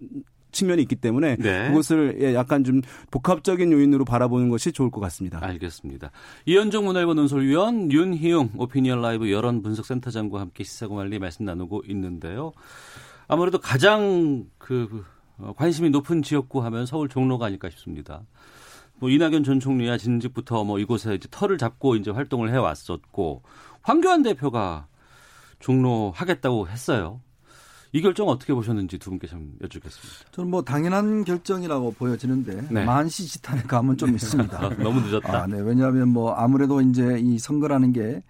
Speaker 4: 측면이 있기 때문에
Speaker 1: 네.
Speaker 4: 그것을 예, 약간 좀 복합적인 요인으로 바라보는 것이 좋을 것 같습니다.
Speaker 1: 알겠습니다. 이현종 문화일보 논설위원 윤희용 오피니언 라이브 여론 분석센터장과 함께 시사고말리 말씀 나누고 있는데요. 아무래도 가장 그 어, 관심이 높은 지역구 하면 서울 종로가 아닐까 싶습니다. 뭐 이낙연 전 총리야 진즉부터 뭐 이곳에 이제 터를 잡고 이제 활동을 해 왔었고 황교안 대표가 종로 하겠다고 했어요. 이 결정 어떻게 보셨는지 두 분께 좀 여쭙겠습니다.
Speaker 5: 저는 뭐 당연한 결정이라고 보여지는데
Speaker 1: 네.
Speaker 5: 만시지탄의 감은 좀 있습니다.
Speaker 1: 아, *laughs* 너무 늦었다.
Speaker 5: 아, 네. 왜냐하면 뭐 아무래도 이제 이 선거라는 게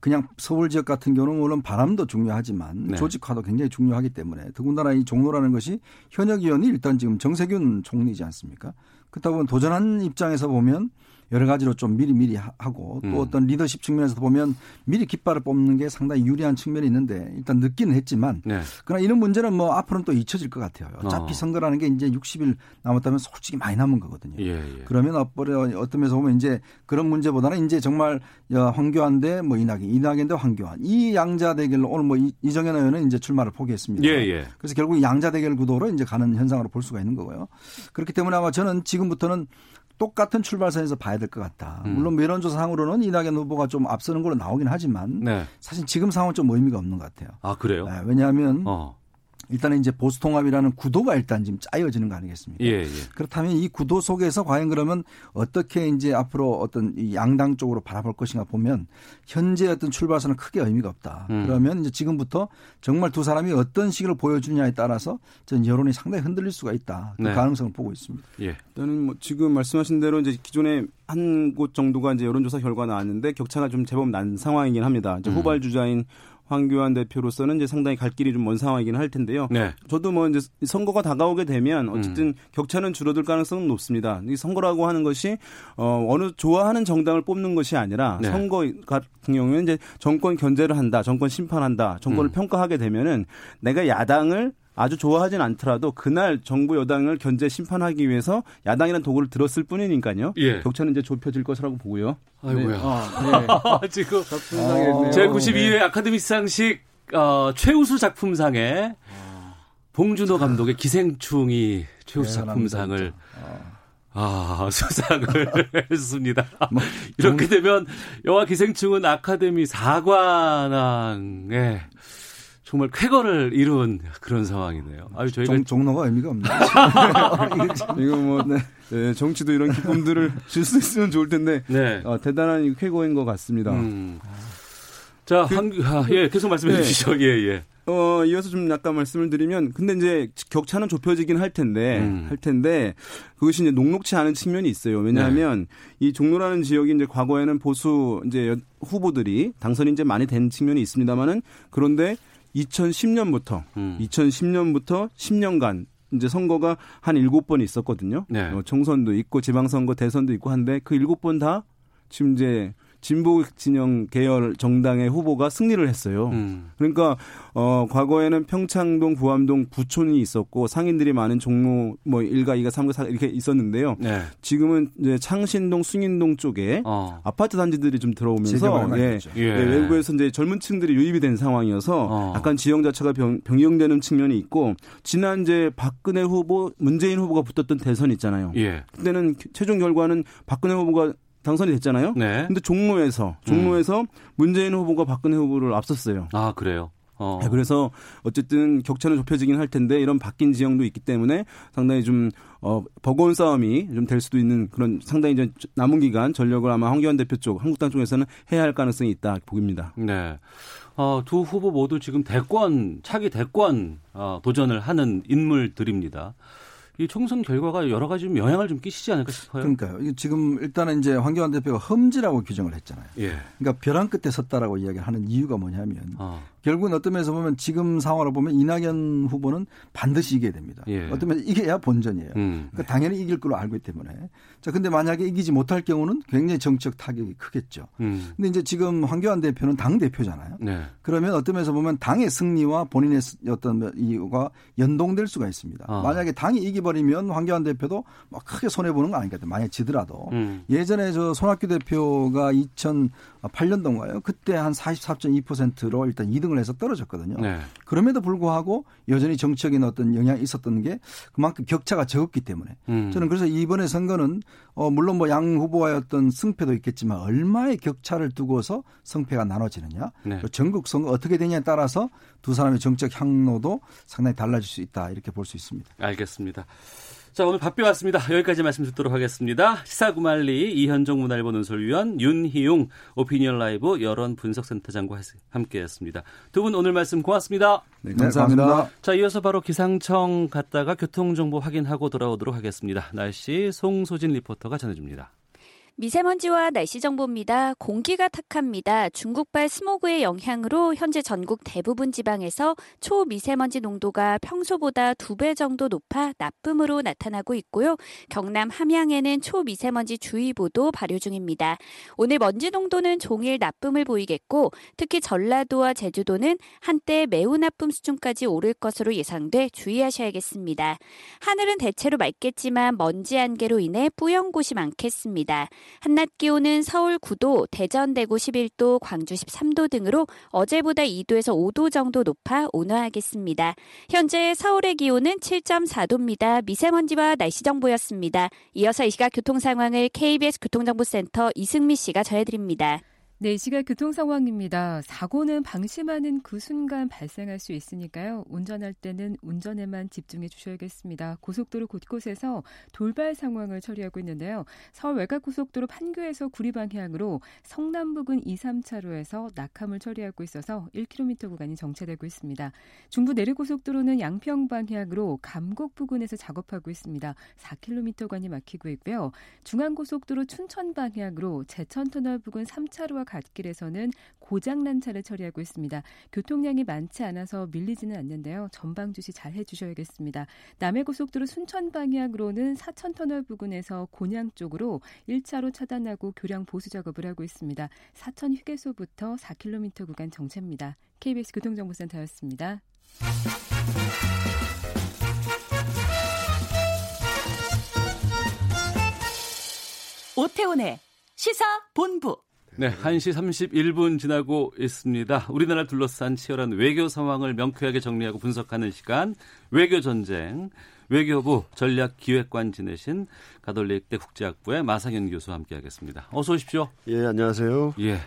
Speaker 5: 그냥 서울 지역 같은 경우는 물론 바람도 중요하지만
Speaker 1: 네.
Speaker 5: 조직화도 굉장히 중요하기 때문에 더군다나 이 종로라는 것이 현역 의원이 일단 지금 정세균 총리지 않습니까? 그렇다 보면 도전한 입장에서 보면 여러 가지로 좀 미리미리 하- 하고 또
Speaker 1: 음.
Speaker 5: 어떤 리더십 측면에서 보면 미리 깃발을 뽑는 게 상당히 유리한 측면이 있는데 일단 늦기는 했지만
Speaker 1: 네.
Speaker 5: 그러나 이런 문제는 뭐 앞으로는 또 잊혀질 것 같아요. 어차피
Speaker 1: 어.
Speaker 5: 선거라는 게 이제 60일 남았다면 솔직히 많이 남은 거거든요.
Speaker 1: 예, 예.
Speaker 5: 그러면 앞으로 어떤 면에서 보면 이제 그런 문제보다는 이제 정말 야, 황교안 대뭐 이낙연, 이낙연 대 황교안 이 양자 대결로 오늘 뭐 이- 이정현 의원은 이제 출마를 포기했습니다.
Speaker 1: 예, 예.
Speaker 5: 그래서 결국 양자 대결 구도로 이제 가는 현상으로 볼 수가 있는 거고요. 그렇기 때문에 아마 저는 지금부터는 똑같은 출발선에서 봐야 될 것 같다.
Speaker 1: 음.
Speaker 5: 물론 뭐 여론조사상으로는 이낙연 후보가 좀 앞서는 걸로 나오긴 하지만
Speaker 1: 네.
Speaker 5: 사실 지금 상황은 좀 의미가 없는 것 같아요.
Speaker 1: 아, 그래요?
Speaker 5: 네, 왜냐하면
Speaker 1: 어.
Speaker 5: 일단은 이제 보수통합이라는 구도가 일단 지금 짜여지는 거 아니겠습니까?
Speaker 1: 예, 예.
Speaker 5: 그렇다면 이 구도 속에서 과연 그러면 어떻게 이제 앞으로 어떤 이 양당 쪽으로 바라볼 것인가 보면 현재 어떤 출발선은 크게 의미가 없다.
Speaker 1: 음.
Speaker 5: 그러면 이제 지금부터 정말 두 사람이 어떤 식을 보여주냐에 따라서 전 여론이 상당히 흔들릴 수가 있다. 그
Speaker 1: 네.
Speaker 5: 가능성을 보고 있습니다.
Speaker 1: 예.
Speaker 4: 저는 뭐 지금 말씀하신 대로 이제 기존에 한 곳 정도가 이제 여론조사 결과 나왔는데 격차가 좀 제법 난 상황이긴 합니다. 이제
Speaker 1: 음.
Speaker 4: 후발 주자인 황교안 대표로서는 이제 상당히 갈 길이 좀 먼 상황이긴 할 텐데요.
Speaker 1: 네.
Speaker 4: 저도 뭐 이제 선거가 다가오게 되면 어쨌든 격차는 줄어들 가능성은 높습니다. 이 선거라고 하는 것이 어 어느 좋아하는 정당을 뽑는 것이 아니라
Speaker 1: 네.
Speaker 4: 선거 같은 경우에는 이제 정권 견제를 한다, 정권 심판한다, 정권을
Speaker 1: 음.
Speaker 4: 평가하게 되면은 내가 야당을 아주 좋아하진 않더라도 그날 정부 여당을 견제 심판하기 위해서 야당이라는 도구를 들었을 뿐이니까요.
Speaker 1: 예.
Speaker 4: 격차는 이제 좁혀질 것이라고 보고요.
Speaker 1: 아이고야.
Speaker 4: 아, 네. *laughs*
Speaker 1: 지금
Speaker 4: 작품상에
Speaker 1: 제 92회 아카데미 시상식 어, 최우수 작품상에 봉준호 감독의 기생충이 최우수 작품상을 아, *laughs* 수상을 *laughs* 했습니다. 이렇게 되면 영화 기생충은 아카데미 사관왕에 정말 쾌거를 이룬 그런 상황이네요. 아유, 저희가
Speaker 5: 종, 종로가 의미가 없네요. *laughs*
Speaker 4: 이거 뭐 네, 정치도 이런 기쁨들을 *laughs* 줄 수 있으면 좋을 텐데
Speaker 1: 네.
Speaker 4: 어, 대단한 쾌거인 것 같습니다.
Speaker 1: 음. 자, 한, 아, 예, 계속 말씀해
Speaker 4: 네.
Speaker 1: 주시죠. 예, 예.
Speaker 4: 어, 이어서 좀 약간 말씀을 드리면, 근데 이제 격차는 좁혀지긴 할 텐데,
Speaker 1: 음.
Speaker 4: 할 텐데, 그것이 이제 녹록치 않은 측면이 있어요. 왜냐하면
Speaker 1: 네.
Speaker 4: 이 종로라는 지역이 이제 과거에는 보수 이제 여- 후보들이 당선이 이제 많이 된 측면이 있습니다만은 그런데 2010년부터,
Speaker 1: 음.
Speaker 4: 2010년부터 10년간 이제 선거가 한 일곱 번 있었거든요.
Speaker 1: 네.
Speaker 4: 어, 총선도 있고 지방선거 대선도 있고 한데 그 일곱 번다 지금 이제 진보 진영 계열 정당의 후보가 승리를 했어요.
Speaker 1: 음.
Speaker 4: 그러니까 어 과거에는 평창동, 부암동, 부촌이 있었고 상인들이 많은 종로 뭐 1가 2가 3가 4 이렇게 있었는데요.
Speaker 1: 네.
Speaker 4: 지금은 이제 창신동, 숭인동 쪽에
Speaker 1: 어.
Speaker 4: 아파트 단지들이 좀 들어오면서 예.
Speaker 1: 예.
Speaker 4: 예, 외국에서 이제 젊은 층들이 유입이 된 상황이어서
Speaker 1: 어.
Speaker 4: 약간 지형 자체가 변, 변경되는 측면이 있고 지난 이제 박근혜 후보, 문재인 후보가 붙었던 대선 있잖아요.
Speaker 1: 예.
Speaker 4: 그때는 최종 결과는 박근혜 후보가 당선이 됐잖아요.
Speaker 1: 네.
Speaker 4: 근데 종로에서 종로에서 문재인 후보가 박근혜 후보를 앞섰어요.
Speaker 1: 아, 그래요. 어.
Speaker 4: 네, 그래서 어쨌든 격차는 좁혀지긴 할 텐데 이런 바뀐 지형도 있기 때문에 상당히 좀 어, 버거운 싸움이 좀 될 수도 있는 그런 상당히 이제 남은 기간 전력을 아마 황교안 대표 쪽 한국당 쪽에서는 해야 할 가능성이 있다 보입니다.
Speaker 1: 네. 어, 두 후보 모두 지금 대권, 차기 대권 어, 도전을 하는 인물들입니다. 이 총선 결과가 여러 가지 좀 영향을 좀 끼치지 않을까 싶어요.
Speaker 5: 그러니까요. 지금 일단은 이제 황교안 대표가 험지라고 규정을 했잖아요.
Speaker 1: 예.
Speaker 5: 그러니까 벼랑 끝에 섰다라고 이야기를 하는 이유가 뭐냐면
Speaker 1: 어.
Speaker 5: 결국은 어떤 면에서 보면 지금 상황으로 보면 이낙연 후보는 반드시 이겨야 됩니다.
Speaker 1: 예.
Speaker 5: 어떤 면에서 이겨야 본전이에요.
Speaker 1: 음.
Speaker 5: 그러니까 당연히 이길 걸로 알고 있기 때문에. 자, 근데 만약에 이기지 못할 경우는 굉장히 정치적 타격이 크겠죠.
Speaker 1: 음.
Speaker 5: 근데 이제 지금 황교안 대표는 당 대표잖아요.
Speaker 1: 네.
Speaker 5: 그러면 어떤 면에서 보면 당의 승리와 본인의 스- 어떤 이유가 연동될 수가 있습니다.
Speaker 1: 아.
Speaker 5: 만약에 당이 이기버리면 황교안 대표도 뭐 크게 손해 보는 거 아니거든요. 만약 지더라도
Speaker 1: 음.
Speaker 5: 예전에 저 손학규 대표가 8년도인가요? 그때 한 44.2%로 일단 2등을 해서 떨어졌거든요.
Speaker 1: 네.
Speaker 5: 그럼에도 불구하고 여전히 정치적인 어떤 영향이 있었던 게 그만큼 격차가 적었기 때문에
Speaker 1: 음.
Speaker 5: 저는 그래서 이번에 선거는 어 물론 뭐 양 후보와의 어떤 승패도 있겠지만 얼마의 격차를 두고서 성패가 나눠지느냐
Speaker 1: 네.
Speaker 5: 또 전국 선거 어떻게 되냐에 따라서 두 사람의 정책 향로도 상당히 달라질 수 있다 이렇게 볼 수 있습니다.
Speaker 1: 알겠습니다. 자, 오늘 바삐 왔습니다. 여기까지 말씀 듣도록 하겠습니다. 시사구말리 이현종 문화일보 논설위원 윤희용 오피니언 라이브 여론 분석센터장과 함께했습니다. 두 분 오늘 말씀 고맙습니다.
Speaker 5: 네,
Speaker 4: 감사합니다.
Speaker 1: 자, 이어서 바로 기상청 갔다가 교통정보 확인하고 돌아오도록 하겠습니다. 날씨 송소진 리포터가 전해줍니다.
Speaker 6: 미세먼지와 날씨 정보입니다. 공기가 탁합니다. 중국발 스모그의 영향으로 현재 전국 대부분 지방에서 초미세먼지 농도가 평소보다 두 배 정도 높아 나쁨으로 나타나고 있고요. 경남 함양에는 초미세먼지 주의보도 발효 중입니다. 오늘 먼지 농도는 종일 나쁨을 보이겠고 특히 전라도와 제주도는 한때 매우 나쁨 수준까지 오를 것으로 예상돼 주의하셔야겠습니다. 하늘은 대체로 맑겠지만 먼지 안개로 인해 뿌연 곳이 많겠습니다. 한낮 기온은 서울 9도, 대전 대구 11도, 광주 13도 등으로 어제보다 2도에서 5도 정도 높아 온화하겠습니다. 현재 서울의 기온은 7.4도입니다. 미세먼지와 날씨 정보였습니다. 이어서 이 시각 교통 상황을 KBS 교통정보센터 이승미 씨가 전해드립니다.
Speaker 7: 네, 이 시각 교통 상황입니다. 사고는 방심하는 그 순간 발생할 수 있으니까요. 운전할 때는 운전에만 집중해 주셔야겠습니다. 고속도로 곳곳에서 돌발 상황을 처리하고 있는데요. 서울 외곽 고속도로 판교에서 구리 방향으로 성남 부근 2, 3차로에서 낙함을 처리하고 있어서 1km 구간이 정체되고 있습니다. 중부 내륙 고속도로는 양평 방향으로 감곡 부근에서 작업하고 있습니다. 4km 구간이 막히고 있고요. 중앙 고속도로 춘천 방향으로 제천 터널 부근 3차로와 갓길에서는 고장난 차를 처리하고 있습니다. 교통량이 많지 않아서 밀리지는 않는데요. 전방 주시 잘 해주셔야겠습니다. 남해고속도로 순천 방향으로는 사천 터널 부근에서 곤양 쪽으로 1차로 차단하고 교량 보수 작업을 하고 있습니다. 사천 휴게소부터 4km 구간 정체입니다. KBS 교통정보센터였습니다.
Speaker 8: 오태훈의 시사 본부.
Speaker 1: 네, 1시 31분 지나고 있습니다. 우리나라 둘러싼 치열한 외교 상황을 명쾌하게 정리하고 분석하는 시간, 외교 전쟁. 외교부 전략기획관 지내신 가톨릭대 국제학부의 마상윤 교수와 함께하겠습니다. 어서 오십시오.
Speaker 9: 예, 안녕하세요.
Speaker 1: 예.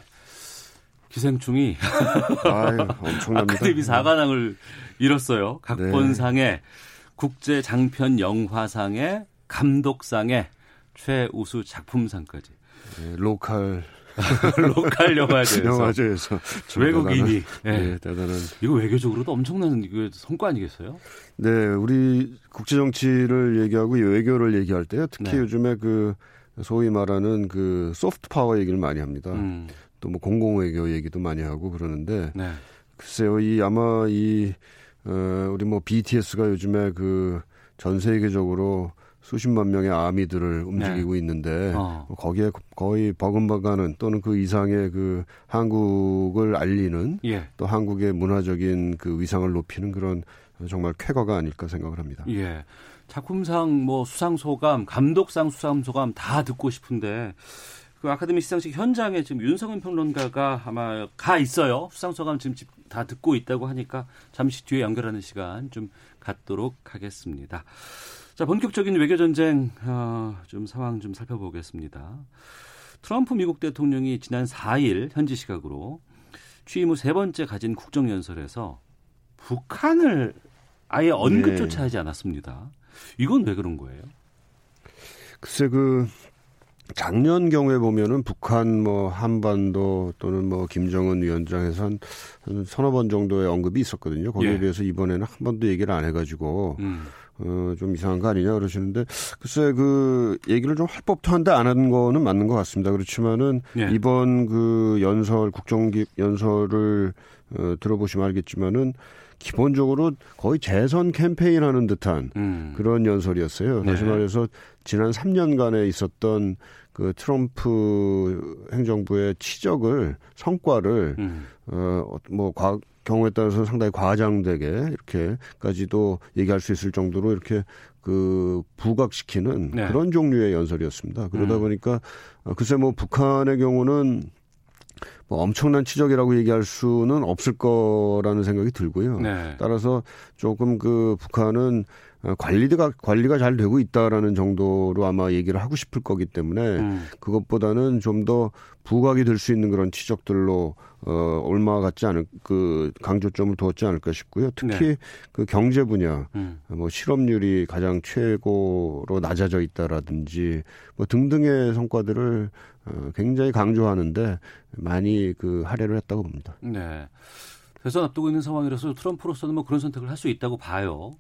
Speaker 1: 기생충이 *laughs*
Speaker 9: 아유, 엄청납니다.
Speaker 1: 아카데미 사관왕을 이뤘어요. 각본상의 국제 장편 영화상의 감독상의 최우수 작품상까지.
Speaker 9: 예, 로컬 *laughs*
Speaker 1: 로컬 영화제에서
Speaker 9: 영화제에서
Speaker 1: 외국인이
Speaker 9: 대단한,
Speaker 1: 예.
Speaker 9: 예, 대단한
Speaker 1: 이거 외교적으로도 엄청난 이거 성과 아니겠어요?
Speaker 9: 네, 우리 국제 정치를 얘기하고 이 외교를 얘기할 때요. 특히
Speaker 1: 네.
Speaker 9: 요즘에 그 소위 말하는 그 소프트 파워 얘기를 많이 합니다.
Speaker 1: 음,
Speaker 9: 또뭐 공공 외교 얘기도 많이 하고 그러는데
Speaker 1: 네.
Speaker 9: 글쎄요, 이 아마 이 어, 우리 뭐 BTS가 요즘에 그 전 세계적으로 수십만 명의 아미들을 움직이고 있는데
Speaker 1: 어.
Speaker 9: 거기에 거의 버금가는 또는 그 이상의 그 한국을 알리는
Speaker 1: 예.
Speaker 9: 또 한국의 문화적인 그 위상을 높이는 그런 정말 쾌거가 아닐까 생각을 합니다.
Speaker 1: 예. 작품상 뭐 수상 소감, 감독상 수상 소감 다 듣고 싶은데 그 아카데미 시상식 현장에 지금 윤성은 평론가가 아마 가 있어요. 수상 소감 지금 집- 다 듣고 있다고 하니까 잠시 뒤에 연결하는 시간 좀 갖도록 하겠습니다. 자, 본격적인 외교 전쟁 어, 좀 상황 좀 살펴보겠습니다. 트럼프 미국 대통령이 지난 4일 현지 시각으로 취임 후 세 번째 가진 국정 연설에서 북한을 아예 언급조차
Speaker 9: 네.
Speaker 1: 하지 않았습니다. 이건 왜 그런 거예요?
Speaker 9: 글쎄 그 작년 경우에 보면은 북한 뭐 한반도 또는 뭐 김정은 위원장에서 한, 한 서너 번 정도의 언급이 있었거든요. 거기에
Speaker 1: 예.
Speaker 9: 비해서 이번에는 한 번도 얘기를 안 해가지고
Speaker 1: 음.
Speaker 9: 어, 좀 이상한 거 아니냐 그러시는데 글쎄 그 얘기를 좀 할 법도 한데 안 한 거는 맞는 것 같습니다. 그렇지만은
Speaker 1: 예.
Speaker 9: 이번 그 연설 국정기 연설을 어, 들어보시면 알겠지만은 기본적으로 거의 재선 캠페인 하는 듯한
Speaker 1: 음.
Speaker 9: 그런 연설이었어요. 다시
Speaker 1: 네.
Speaker 9: 말해서 지난 3년간에 있었던 그 트럼프 행정부의 치적을 성과를
Speaker 1: 음.
Speaker 9: 어뭐 경우에 따라서 상당히 과장되게 이렇게까지도 얘기할 수 있을 정도로 이렇게 그 부각시키는
Speaker 1: 네.
Speaker 9: 그런 종류의 연설이었습니다. 그러다
Speaker 1: 음.
Speaker 9: 보니까 어, 글쎄 뭐 북한의 경우는 뭐 엄청난 치적이라고 얘기할 수는 없을 거라는 생각이 들고요.
Speaker 1: 네.
Speaker 9: 따라서 조금 그 북한은 어, 관리가 관리가 잘 되고 있다라는 정도로 아마 얘기를 하고 싶을 거기 때문에
Speaker 1: 음.
Speaker 9: 그것보다는 좀 더 부각이 될 수 있는 그런 치적들로 어 얼마 같지 않을 그 강조점을 두었지 않을까 싶고요. 특히
Speaker 1: 네.
Speaker 9: 그 경제 분야
Speaker 1: 음.
Speaker 9: 뭐 실업률이 가장 최고로 낮아져 있다라든지 뭐 등등의 성과들을 어 굉장히 강조하는데 많이 그 할애를 했다고 봅니다.
Speaker 1: 네. 대선 앞두고 있는 상황이라서 트럼프로서는 뭐 그런 선택을 할 수 있다고 봐요.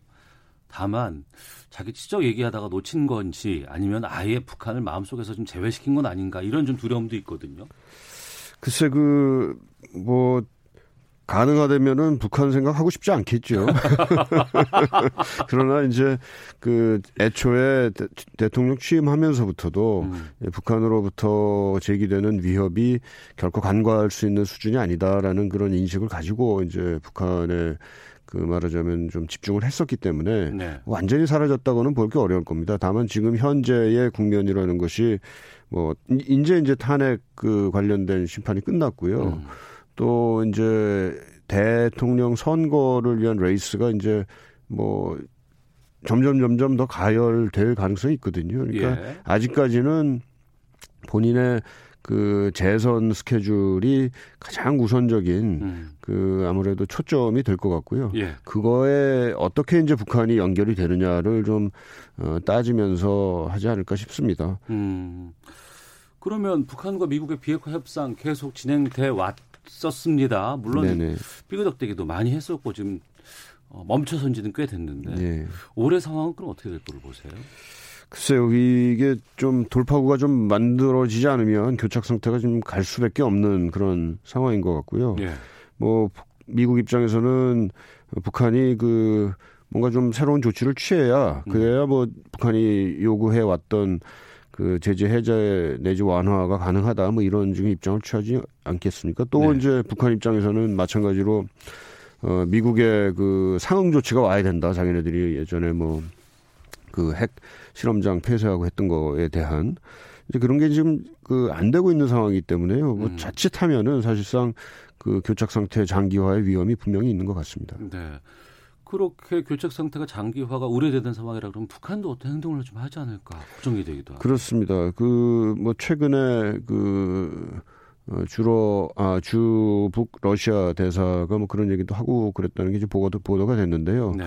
Speaker 1: 다만 자기 치적 얘기하다가 놓친 건지 아니면 아예 북한을 마음속에서 좀 제외시킨 건 아닌가 이런 좀 두려움도 있거든요.
Speaker 9: 글쎄 그 뭐 가능하다면은 북한 생각하고 싶지 않겠죠. *laughs* 그러나 이제 그 애초에 대, 통령 취임하면서부터도
Speaker 1: 음.
Speaker 9: 예, 북한으로부터 제기되는 위협이 결코 간과할 수 있는 수준이 아니다라는 그런 인식을 가지고 이제 북한에 그 말하자면 좀 집중을 했었기 때문에
Speaker 1: 네.
Speaker 9: 완전히 사라졌다고는 보기 어려울 겁니다. 다만 지금 현재의 국면이라는 것이 뭐 이제 이제 탄핵 그 관련된 심판이 끝났고요.
Speaker 1: 음.
Speaker 9: 또 이제 대통령 선거를 위한 레이스가 이제 뭐 점점 점점 더 가열될 가능성이 있거든요. 그러니까
Speaker 1: 예.
Speaker 9: 아직까지는 본인의 그 재선 스케줄이 가장 우선적인
Speaker 1: 음.
Speaker 9: 그 아무래도 초점이 될 것 같고요.
Speaker 1: 예.
Speaker 9: 그거에 어떻게 이제 북한이 연결이 되느냐를 좀 어, 따지면서 하지 않을까 싶습니다.
Speaker 1: 음. 그러면 북한과 미국의 비핵화 협상 계속 진행돼 왔었습니다. 물론. 삐그덕대기도 많이 했었고 지금 어, 멈춰선 지는 꽤 됐는데
Speaker 9: 예.
Speaker 1: 올해 상황은 그럼 어떻게 될 거로 보세요?
Speaker 9: 글쎄요, 이게 좀 돌파구가 좀 만들어지지 않으면 교착 상태가 좀 갈 수밖에 없는 그런 상황인 것 같고요.
Speaker 1: 예.
Speaker 9: 뭐 미국 입장에서는 북한이 그 뭔가 좀 새로운 조치를 취해야 그래야 뭐 북한이 요구해 왔던 그 제재 해제 내지 완화가 가능하다 뭐 이런 중의 입장을 취하지 않겠습니까? 또
Speaker 1: 네.
Speaker 9: 이제 북한 입장에서는 마찬가지로 어 미국의 그 상응 조치가 와야 된다. 자기네들이 예전에 뭐 그핵 실험장 폐쇄하고 했던 거에 대한 이제 그런 게 지금 그 안 되고 있는 상황이기 때문에요. 뭐
Speaker 1: 음.
Speaker 9: 자칫하면은 사실상 그 교착 상태 장기화의 위험이 분명히 있는 것 같습니다.
Speaker 1: 네. 그렇게 교착 상태가 장기화가 우려되는 상황이라 그러면 북한도 어떤 행동을 좀 하지 않을까 걱정이 되기도 하고.
Speaker 9: 그렇습니다. 그 뭐 최근에 그 어, 주로 아 주북 러시아 대사가 뭐 그런 얘기도 하고 그랬다는 게 이제 보도 보도가 됐는데요.
Speaker 1: 네.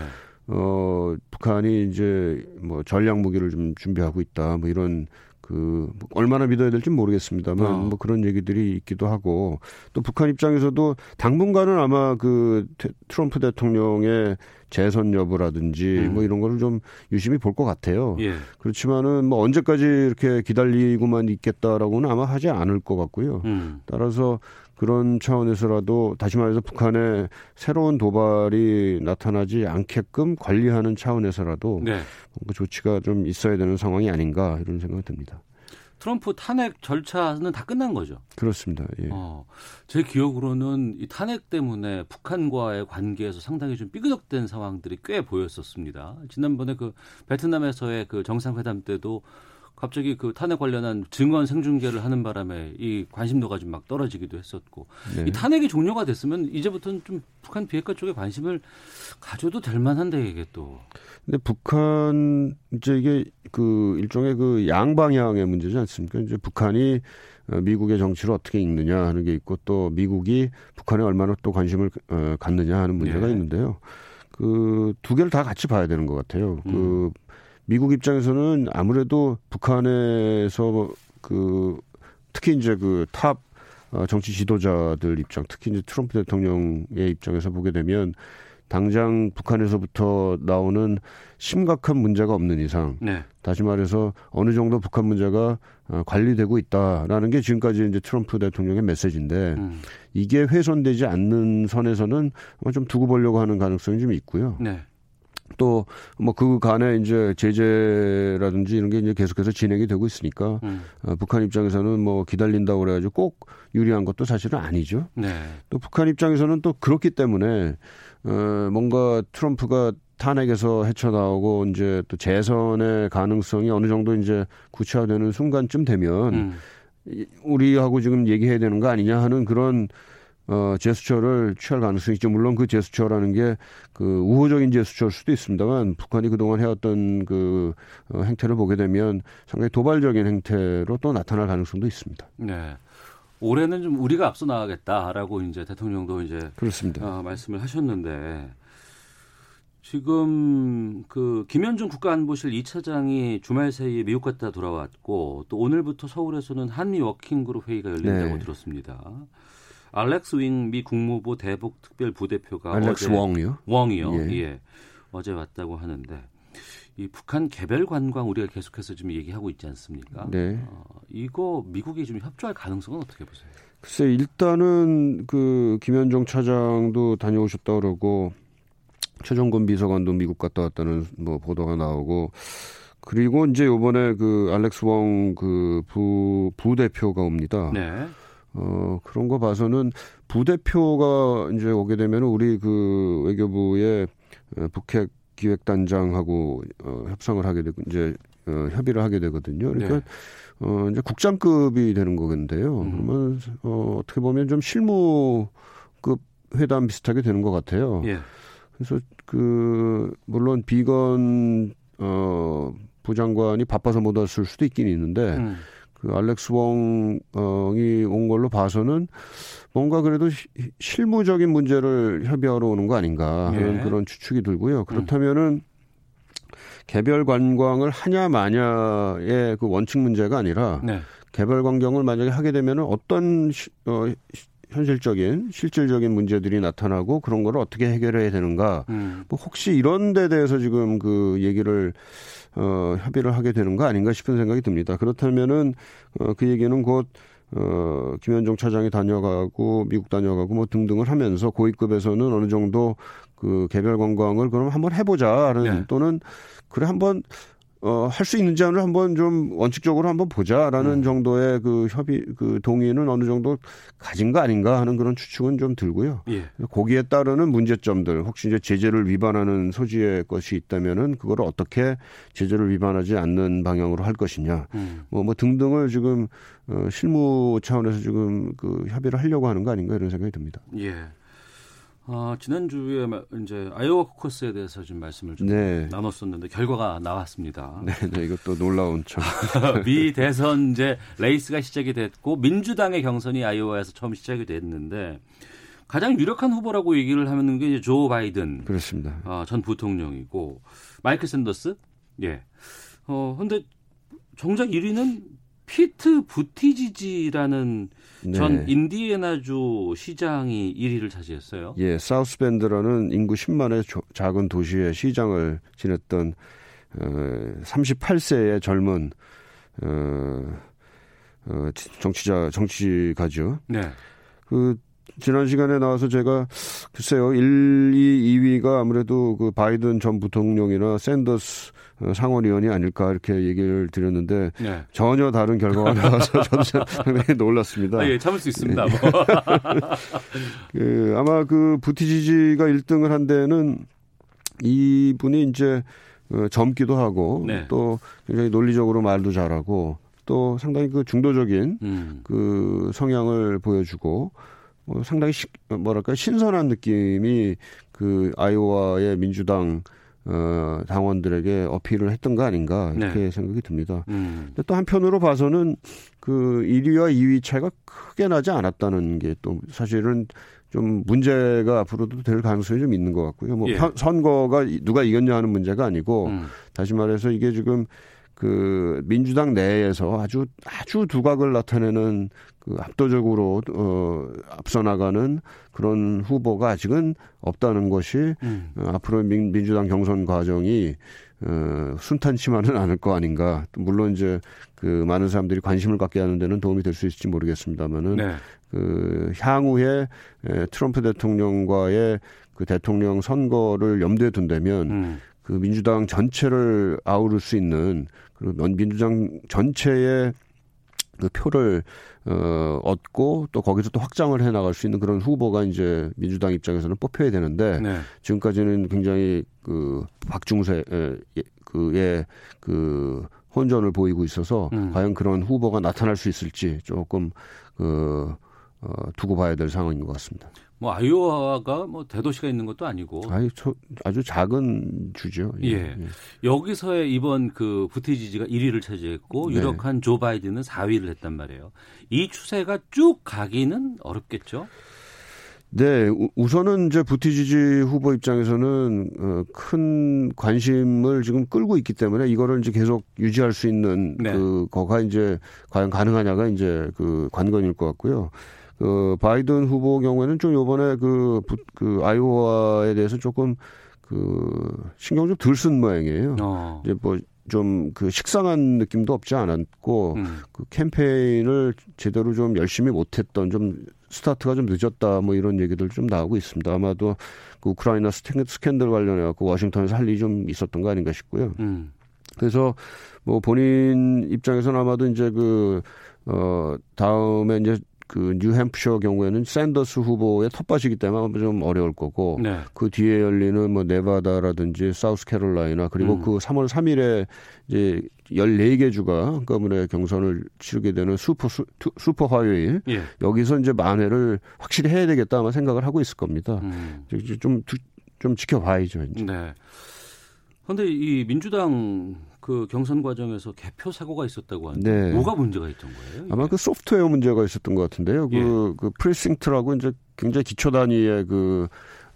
Speaker 9: 어 북한이 이제 뭐 전략 무기를 좀 준비하고 있다. 뭐 이런 그 얼마나 믿어야 될지 모르겠습니다만
Speaker 1: 어.
Speaker 9: 뭐 그런 얘기들이 있기도 하고 또 북한 입장에서도 당분간은 아마 그 테- 트럼프 대통령의 재선 여부라든지
Speaker 1: 음.
Speaker 9: 뭐 이런 거를 좀 유심히 볼 것 같아요.
Speaker 1: 예.
Speaker 9: 그렇지만은 뭐 언제까지 이렇게 기다리고만 있겠다라고는 아마 하지 않을 것 같고요.
Speaker 1: 음.
Speaker 9: 따라서 그런 차원에서라도 다시 말해서 북한의 새로운 도발이 나타나지 않게끔 관리하는 차원에서라도
Speaker 1: 네.
Speaker 9: 뭔가 조치가 좀 있어야 되는 상황이 아닌가 이런 생각이 듭니다.
Speaker 1: 트럼프 탄핵 절차는 다 끝난 거죠.
Speaker 9: 그렇습니다. 예.
Speaker 1: 어, 제 기억으로는 이 탄핵 때문에 북한과의 관계에서 상당히 좀 삐그덕된 상황들이 꽤 보였었습니다. 지난번에 그 베트남에서의 그 정상회담 때도 갑자기 그 탄핵 관련한 증언 생중계를 하는 바람에 이 관심도가 좀 막 떨어지기도 했었고
Speaker 9: 네.
Speaker 1: 이 탄핵이 종료가 됐으면 이제부터는 좀 북한 비핵화 쪽에 관심을 가져도 될 만한데 이게 또
Speaker 9: 근데 북한 이제 이게 그 일종의 그 양방향의 문제지 않습니까? 이제 북한이 어, 미국의 정치를 어떻게 읽느냐 하는 게 있고 또 미국이 북한에 얼마나 또 관심을 어, 갖느냐 하는 문제가
Speaker 1: 예.
Speaker 9: 있는데요. 그 두 개를 다 같이 봐야 되는 것 같아요.
Speaker 1: 음.
Speaker 9: 그 미국 입장에서는 아무래도 북한에서 그 특히 이제 그탑 어, 정치 지도자들 입장, 특히 이제 트럼프 대통령의 입장에서 보게 되면 당장 북한에서부터 나오는 심각한 문제가 없는 이상,
Speaker 1: 네.
Speaker 9: 다시 말해서 어느 정도 북한 문제가 어, 관리되고 있다라는 게 지금까지 이제 트럼프 대통령의 메시지인데
Speaker 1: 음.
Speaker 9: 이게 훼손되지 않는 선에서는 좀 두고 보려고 하는 가능성이 좀 있고요.
Speaker 1: 네.
Speaker 9: 또 뭐 그 간에 이제 제재라든지 이런 게 이제 계속해서 진행이 되고 있으니까
Speaker 1: 음.
Speaker 9: 어, 북한 입장에서는 뭐 기다린다고 그래가지고 꼭 유리한 것도 사실은 아니죠.
Speaker 1: 네.
Speaker 9: 또 북한 입장에서는 또 그렇기 때문에 어, 뭔가 트럼프가 탄핵에서 헤쳐나오고 이제 또 재선의 가능성이 어느 정도 이제 구체화되는 순간쯤 되면
Speaker 1: 음.
Speaker 9: 이- 우리하고 지금 얘기해야 되는 거 아니냐 하는 그런 어, 제스처를 취할 가능성이 있죠. 물론 그 제스처라는 게 그 우호적인 제스처일 수도 있습니다만 북한이 그동안 해왔던 그 어, 행태를 보게 되면 상당히 도발적인 행태로 또 나타날 가능성도 있습니다.
Speaker 1: 네. 올해는 좀 우리가 앞서 나가겠다라고 이제 대통령도 이제
Speaker 9: 그렇습니다.
Speaker 1: 어, 말씀을 하셨는데 지금 그 김현중 국가안보실 2차장이 주말 사이에 미국 갔다 돌아왔고 또 오늘부터 서울에서는 한미 워킹그룹 회의가 열린다고
Speaker 9: 네.
Speaker 1: 들었습니다. 알렉스 윙미 국무부 대북 특별 부대표가
Speaker 9: 알렉스
Speaker 1: 어제
Speaker 9: 웡이요.
Speaker 1: 웡이요.
Speaker 9: 예.
Speaker 1: 예. 어제 왔다고 하는데 이 북한 개별 관광 우리가 계속해서 지금 얘기하고 있지 않습니까?
Speaker 9: 네.
Speaker 1: 어, 이거 미국이 좀 협조할 가능성은 어떻게 보세요?
Speaker 9: 글쎄 일단은 그 김현종 차장도 다녀오셨다 그러고 최종건 비서관도 미국 갔다 왔다는 뭐 보도가 나오고 그리고 이제 요번에 그 알렉스 웡그부 부대표가 옵니다.
Speaker 1: 네.
Speaker 9: 어 그런 거 봐서는 부대표가 이제 오게 되면 우리 그 외교부의 어, 북핵 기획단장하고 어, 협상을 하게 되고 이제 어, 협의를 하게 되거든요. 그러니까
Speaker 1: 네.
Speaker 9: 어, 이제 국장급이 되는 거건데요.
Speaker 1: 음.
Speaker 9: 그러면, 어, 어떻게 보면 좀 실무급 회담 비슷하게 되는 것 같아요.
Speaker 1: 예.
Speaker 9: 그래서 그, 물론 비건, 어, 부장관이 바빠서 못 왔을 수도 있긴 있는데,
Speaker 1: 음.
Speaker 9: 그 알렉스 웡이 온 걸로 봐서는 뭔가 그래도 시- 실무적인 문제를 협의하러 오는 거 아닌가 하는
Speaker 1: 예.
Speaker 9: 그런 추측이 들고요. 그렇다면은 개별 관광을 하냐 마냐의 그 원칙 문제가 아니라
Speaker 1: 네.
Speaker 9: 개별 관광을 만약에 하게 되면은 어떤 시- 어, 시- 현실적인 실질적인 문제들이 나타나고 그런 걸 어떻게 해결해야 되는가
Speaker 1: 음.
Speaker 9: 뭐 혹시 이런 데 대해서 지금 그 얘기를 어 협의를 하게 되는 거 아닌가 싶은 생각이 듭니다. 그렇다면은 어 그 얘기는 곧 어, 김현종 차장이 다녀가고 미국 다녀가고 뭐 등등을 하면서 고위급에서는 어느 정도 그 개별 관광을 그럼 한번 해보자는
Speaker 1: 네.
Speaker 9: 또는 그래 한번 어, 할 수 있는지 를 한번 좀 원칙적으로 한번 보자라는
Speaker 1: 음.
Speaker 9: 정도의 그 협의 그 동의는 어느 정도 가진 거 아닌가 하는 그런 추측은 좀 들고요.
Speaker 1: 예.
Speaker 9: 거기에 따르는 문제점들 혹시 이제 제재를 위반하는 소지의 것이 있다면은 그거를 어떻게 제재를 위반하지 않는 방향으로 할 것이냐
Speaker 1: 음.
Speaker 9: 뭐, 뭐 등등을 지금 어, 실무 차원에서 지금 그 협의를 하려고 하는 거 아닌가 이런 생각이 듭니다.
Speaker 1: 예. 어, 지난주에 마- 이제 아이오와 코커스에 대해서 좀 말씀을 좀
Speaker 9: 네.
Speaker 1: 나눴었는데 결과가 나왔습니다. *laughs*
Speaker 9: 네, 네 이것도 놀라운 참. *laughs*
Speaker 1: 미 대선 이제 레이스가 시작이 됐고 민주당의 경선이 아이오와에서 처음 시작이 됐는데 가장 유력한 후보라고 얘기를 하는 게 이제 조 바이든
Speaker 9: 그렇습니다.
Speaker 1: 아, 전 부통령이고 마이클 샌더스 예. 어 근데 정작 1위는 피트 부티지지라는
Speaker 9: 네.
Speaker 1: 전 인디애나주 시장이 1위를 차지했어요.
Speaker 9: 예, 사우스밴드라는 인구 10만의 조- 작은 도시의 시장을 지냈던 어, 38세의 젊은 어, 어, 지- 정치자 정치가죠.
Speaker 1: 네.
Speaker 9: 그 지난 시간에 나와서 제가 글쎄요 1, 2, 2위가 아무래도 그 바이든 전 부통령이나 샌더스 어, 상원의원이 아닐까 이렇게 얘기를 드렸는데
Speaker 1: 네.
Speaker 9: 전혀 다른 결과가 나와서 *laughs* 저도 상당히 놀랐습니다.
Speaker 1: 아, 예, 참을 수 있습니다.
Speaker 9: 네.
Speaker 1: 뭐. *laughs*
Speaker 9: 그 아마 그 부티지지가 1등을 한 데는 이분이 이제 어, 젊기도 하고
Speaker 1: 네.
Speaker 9: 또 굉장히 논리적으로 말도 잘하고 또 상당히 그 중도적인
Speaker 1: 음.
Speaker 9: 그 성향을 보여주고 어, 상당히 시, 뭐랄까 신선한 느낌이 그 아이오와의 민주당 어, 당원들에게 어필을 했던 거 아닌가 이렇게 생각이 듭니다.
Speaker 1: 음.
Speaker 9: 근데 또 한편으로 봐서는 그 1위와 2위 차이가 크게 나지 않았다는 게 또 사실은 좀 문제가 앞으로도 될 가능성이 좀 있는 것 같고요. 뭐
Speaker 1: 예.
Speaker 9: 편- 선거가 누가 이겼냐 하는 문제가 아니고
Speaker 1: 음.
Speaker 9: 다시 말해서 이게 지금 그 민주당 내에서 아주 아주 두각을 나타내는 그 압도적으로 어 앞서 나가는 그런 후보가 아직은 없다는 것이
Speaker 1: 음.
Speaker 9: 어, 앞으로 민, 민주당 경선 과정이 어, 순탄치만은 않을 거 아닌가. 또 물론 이제 그 많은 사람들이 관심을 갖게 하는 데는 도움이 될 수 있을지 모르겠습니다만은
Speaker 1: 네.
Speaker 9: 그 향후에 에, 트럼프 대통령과의 그 대통령 선거를 염두에 둔다면
Speaker 1: 음.
Speaker 9: 그 민주당 전체를 아우를 수 있는 그리고 민- 민주당 전체의 그 표를 어 얻고 또 거기서 또 확장을 해 나갈 수 있는 그런 후보가 이제 민주당 입장에서는 뽑혀야 되는데
Speaker 1: 네.
Speaker 9: 지금까지는 굉장히 그 박중세 에, 예, 그의 그 혼전을 보이고 있어서
Speaker 1: 음.
Speaker 9: 과연 그런 후보가 나타날 수 있을지 조금 그 어, 두고 봐야 될 상황인 것 같습니다.
Speaker 1: 뭐 아이오와가 뭐 대도시가 있는 것도 아니고
Speaker 9: 아주, 저- 아주 작은 주죠.
Speaker 1: 예. 여기서의 이번 그 부티 지지가 1위를 차지했고
Speaker 9: 네.
Speaker 1: 유력한 조 바이든은 4위를 했단 말이에요. 이 추세가 쭉 가기는 어렵겠죠.
Speaker 9: 네, 우- 우선은 이제 부티지지 후보 입장에서는 어, 큰 관심을 지금 끌고 있기 때문에 이거를 이제 계속 유지할 수 있는
Speaker 1: 네.
Speaker 9: 그 거가 이제 과연 가능하냐가 이제 그 관건일 것 같고요. 그 바이든 후보 경우에는 좀 요번에 그, 부- 그 아이오와에 대해서 조금 그 신경 좀 덜 쓴 모양이에요.
Speaker 1: 어.
Speaker 9: 이제 뭐 좀 그 식상한 느낌도 없지 않았고
Speaker 1: 음.
Speaker 9: 그 캠페인을 제대로 좀 열심히 못했던 좀 스타트가 좀 늦었다 뭐 이런 얘기들 좀 나오고 있습니다. 아마도 그 우크라이나 스캔- 스캔들 관련해 갖고 워싱턴에서 할 일이 좀 있었던 거 아닌가 싶고요.
Speaker 1: 음.
Speaker 9: 그래서 뭐 본인 입장에서는 아마도 이제 그, 어, 다음에 이제 그 뉴햄프셔 경우에는 샌더스 후보의 텃밭이기 때문에 아마 좀 어려울 거고
Speaker 1: 네.
Speaker 9: 그 뒤에 열리는 뭐 네바다라든지 사우스캐롤라이나 그리고
Speaker 1: 음.
Speaker 9: 그 3월 3일에 이제 14개 주가 한꺼번에 경선을 치르게 되는 슈퍼 수, 투- 슈퍼 화요일
Speaker 1: 예.
Speaker 9: 여기서 이제 만회를 확실히 해야 되겠다 아마 생각을 하고 있을 겁니다.
Speaker 1: 음.
Speaker 9: 이제 좀, 지켜봐야죠. 이제.
Speaker 1: 네. 그런데 이 민주당 그 경선 과정에서 개표 사고가 있었다고 하는데
Speaker 9: 네.
Speaker 1: 뭐가 문제가 있던 거예요? 이게?
Speaker 9: 아마 그 소프트웨어 문제가 있었던 것 같은데요. 그,
Speaker 1: 예.
Speaker 9: 그 precinct라고 이제 굉장히 기초 단위의 그,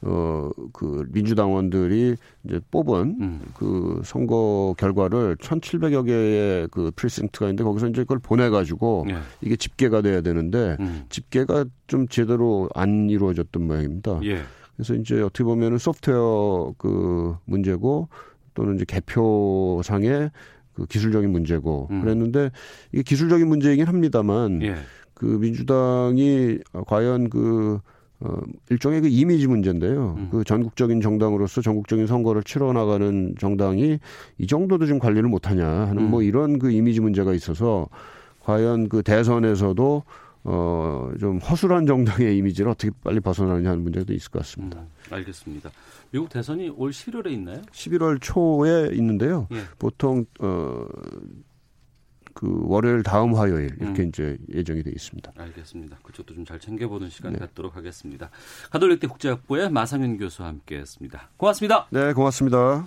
Speaker 9: 어, 그 민주당원들이 이제 뽑은
Speaker 1: 음.
Speaker 9: 그 선거 결과를 1,700여 개의 그 프리싱트가 있는데 거기서 이제 그걸 보내가지고
Speaker 1: 예.
Speaker 9: 이게 집계가 돼야 되는데
Speaker 1: 음.
Speaker 9: 집계가 좀 제대로 안 이루어졌던 모양입니다.
Speaker 1: 예.
Speaker 9: 그래서 이제 어떻게 보면은 소프트웨어 그 문제고 또는 이제 개표상의 그 기술적인 문제고
Speaker 1: 음.
Speaker 9: 그랬는데 이게 기술적인 문제이긴 합니다만
Speaker 1: 예.
Speaker 9: 그 민주당이 과연 그 어, 일종의 그 이미지 문제인데요.
Speaker 1: 음.
Speaker 9: 그 전국적인 정당으로서 전국적인 선거를 치러 나가는 정당이 이 정도도 좀 관리를 못하냐 하는
Speaker 1: 음.
Speaker 9: 뭐 이런 그 이미지 문제가 있어서 과연 그 대선에서도 어, 좀 허술한 정당의 이미지를 어떻게 빨리 벗어나느냐 하는 문제도 있을 것 같습니다.
Speaker 1: 음, 알겠습니다. 미국 대선이 올 11월에 있나요?
Speaker 9: 11월 초에 있는데요.
Speaker 1: 예.
Speaker 9: 보통 어, 그 월요일 다음 화요일 이렇게
Speaker 1: 음.
Speaker 9: 이제 예정이 돼 있습니다.
Speaker 1: 알겠습니다. 그쪽도 좀 잘 챙겨보는 시간
Speaker 9: 네.
Speaker 1: 갖도록 하겠습니다. 가톨릭대 국제학부의 마상현 교수와 함께했습니다. 고맙습니다.
Speaker 9: 네, 고맙습니다.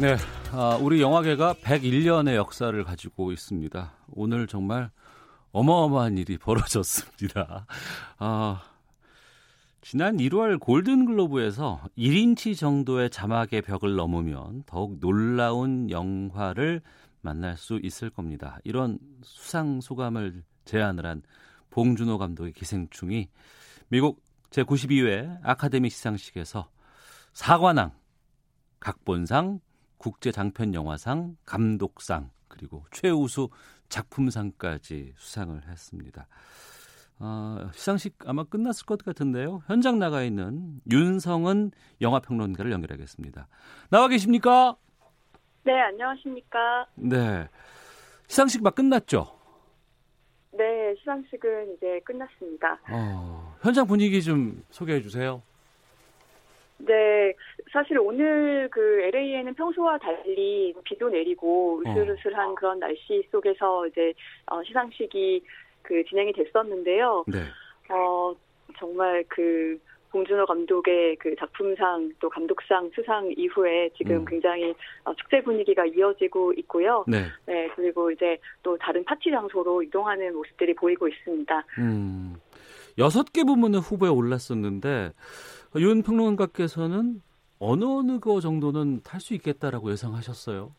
Speaker 1: 네, 아, 우리 영화계가 101년의 역사를 가지고 있습니다. 오늘 정말 어마어마한 일이 벌어졌습니다. 아, 지난 1월 골든글로브에서 1인치 정도의 자막의 벽을 넘으면 더욱 놀라운 영화를 만날 수 있을 겁니다. 이런 수상 소감을 제안을 한 봉준호 감독의 기생충이 미국 제92회 아카데미 시상식에서 사관왕, 각본상, 국제 장편 영화상, 감독상, 그리고 최우수 작품상까지 수상을 했습니다. 어, 시상식 아마 끝났을 것 같은데요. 현장 나가 있는 윤성은 영화 평론가를 연결하겠습니다. 나와 계십니까?
Speaker 10: 네, 안녕하십니까.
Speaker 1: 네. 시상식 막 끝났죠?
Speaker 10: 네, 시상식은 이제 끝났습니다.
Speaker 1: 어, 현장 분위기 좀 소개해 주세요.
Speaker 10: 네, 사실 오늘 그 LA에는 평소와 달리 비도 내리고
Speaker 1: 어.
Speaker 10: 으슬으슬한 그런 날씨 속에서 이제 어, 시상식이 그 진행이 됐었는데요.
Speaker 1: 네.
Speaker 10: 어, 정말 그 봉준호 감독의 그 작품상 또 감독상 수상 이후에 지금
Speaker 1: 음.
Speaker 10: 굉장히 어, 축제 분위기가 이어지고 있고요.
Speaker 1: 네.
Speaker 10: 네, 그리고 이제 또 다른 파티 장소로 이동하는 모습들이 보이고 있습니다.
Speaker 1: 음. 여섯 개 부문의 후보에 올랐었는데 윤 평론가께서는 어느 어느 거 정도는 탈 수 있겠다라고 예상하셨어요.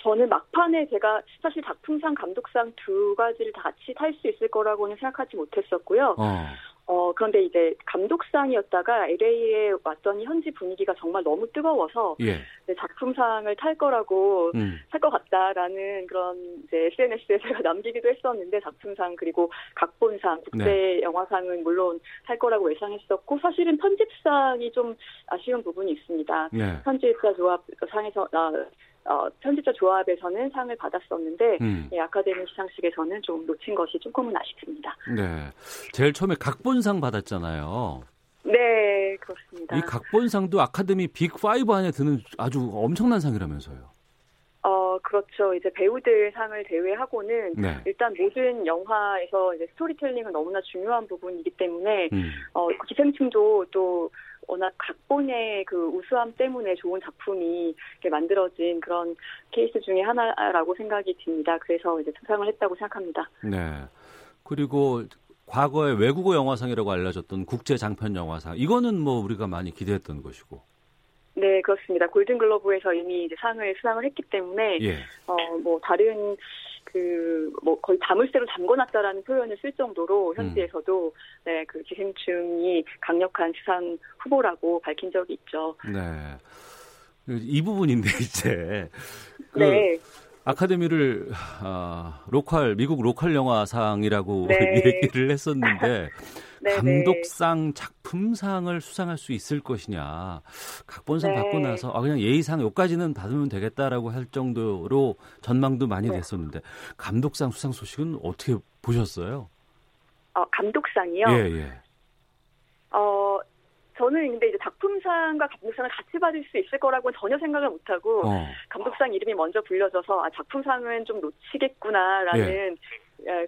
Speaker 10: 저는 막판에 제가 사실 작품상, 감독상 두 가지를 다 같이 탈 수 있을 거라고는 생각하지 못했었고요.
Speaker 1: 어.
Speaker 10: 어, 그런데 이제 감독상이었다가 LA에 왔더니 현지 분위기가 정말 너무 뜨거워서
Speaker 1: 예.
Speaker 10: 네, 작품상을 탈 거라고
Speaker 1: 음.
Speaker 10: 탈것 같다라는 그런 이제 SNS에 제가 *laughs* 남기기도 했었는데 작품상 그리고 각본상 국제
Speaker 1: 네.
Speaker 10: 영화상은 물론 탈 거라고 예상했었고 사실은 편집상이 좀 아쉬운 부분이 있습니다.
Speaker 1: 예.
Speaker 10: 편집자 조합 상에서 아, 어, 편집자 조합에서는 상을 받았었는데
Speaker 1: 음.
Speaker 10: 예, 아카데미 시상식에서는 좀 놓친 것이 조금은 아쉽습니다.
Speaker 1: 네. 제일 처음에 각본상 받았잖아요.
Speaker 10: 네, 그렇습니다.
Speaker 1: 이 각본상도 아카데미 빅 5 안에 드는 아주 엄청난 상이라면서요.
Speaker 10: 어, 그렇죠. 이제 배우들 상을 제외하고는
Speaker 1: 네.
Speaker 10: 일단 모든 영화에서 이제 스토리텔링은 너무나 중요한 부분이기 때문에
Speaker 1: 음.
Speaker 10: 어, 기생충도 또 워낙 각본의 그 우수함 때문에 좋은 작품이 만들어진 그런 케이스 중에 하나라고 생각이 듭니다. 그래서 이제 수상을 했다고 생각합니다.
Speaker 1: 네. 그리고 과거에 외국어 영화상이라고 알려졌던 국제 장편 영화상 이거는 뭐 우리가 많이 기대했던 것이고.
Speaker 10: 네, 그렇습니다. 골든글러브에서 이미 이제 상을 수상을 했기 때문에
Speaker 1: 예.
Speaker 10: 어, 뭐 다른 그 뭐 거의 자물쇠로 잠궈놨다라는 표현을 쓸 정도로 현지에서도 네, 그 기생충이 강력한 수상 후보라고 밝힌 적이 있죠.
Speaker 1: 네. 이 부분인데 *laughs* 이제 그
Speaker 10: 네.
Speaker 1: 아카데미를 아, 로컬 미국 로컬 영화상이라고
Speaker 10: 네. *laughs*
Speaker 1: 얘기를 했었는데 *laughs*
Speaker 10: 네,
Speaker 1: 감독상, 작품상을 수상할 수 있을 것이냐. 각본상
Speaker 10: 네.
Speaker 1: 받고 나서 아 그냥 예의상 요까지는 받으면 되겠다라고 할 정도로 전망도 많이
Speaker 10: 네.
Speaker 1: 됐었는데 감독상 수상 소식은 어떻게 보셨어요?
Speaker 10: 어, 감독상이요.
Speaker 1: 예, 예.
Speaker 10: 어, 저는 근데 이제 작품상과 감독상을 같이 받을 수 있을 거라고는 전혀 생각을 못하고
Speaker 1: 어.
Speaker 10: 감독상 이름이 먼저 불려져서 아, 작품상은 좀 놓치겠구나라는 예,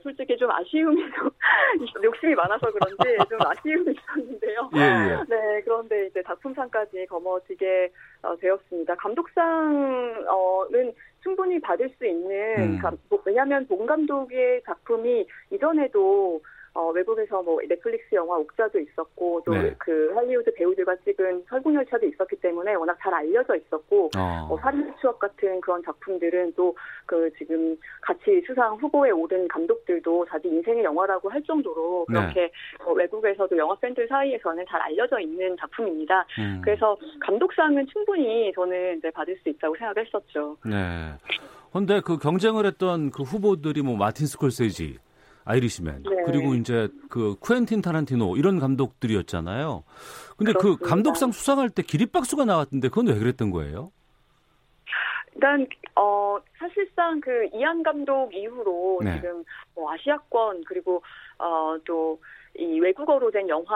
Speaker 10: 솔직히 좀 아쉬움이 좀 *laughs* 욕심이 많아서 그런지 좀 아쉬움이 있었는데요.
Speaker 1: 예, 예.
Speaker 10: 네, 그런데 이제 작품상까지 거머쥐게 어, 되었습니다. 감독상은 충분히 받을 수 있는
Speaker 1: 음.
Speaker 10: 감- 뭐, 왜냐하면 본 감독의 작품이 이전에도 어, 외국에서 뭐 넷플릭스 영화 옥자도 있었고 또
Speaker 1: 네.
Speaker 10: 그 할리우드 배우들과 찍은 설국열차도 있었기 때문에 워낙 잘 알려져 있었고
Speaker 1: 어.
Speaker 10: 어, 추억 같은 그런 작품들은 또 그 지금 같이 수상 후보에 오른 감독들도 자기 인생의 영화라고 할 정도로
Speaker 1: 네.
Speaker 10: 그렇게 어, 외국에서도 영화 팬들 사이에서는 잘 알려져 있는 작품입니다.
Speaker 1: 음.
Speaker 10: 그래서 감독상은 충분히 저는 이제 받을 수 있다고 생각했었죠.
Speaker 1: 네. 근데 그 경쟁을 했던 그 후보들이 뭐 마틴 스콜세지, 아이리시맨,
Speaker 10: 네.
Speaker 1: 그리고 이제 그 쿠엔틴 타란티노 이런 감독들이었잖아요. 근데 그
Speaker 10: 그렇습니다.
Speaker 1: 감독상 수상할 때 기립박수가 나왔던데 그건 왜 그랬던 거예요?
Speaker 10: 일단 어 사실상 그 이안 감독 이후로
Speaker 1: 네.
Speaker 10: 지금 뭐 아시아권 그리고 어또 이 외국어로 된 영화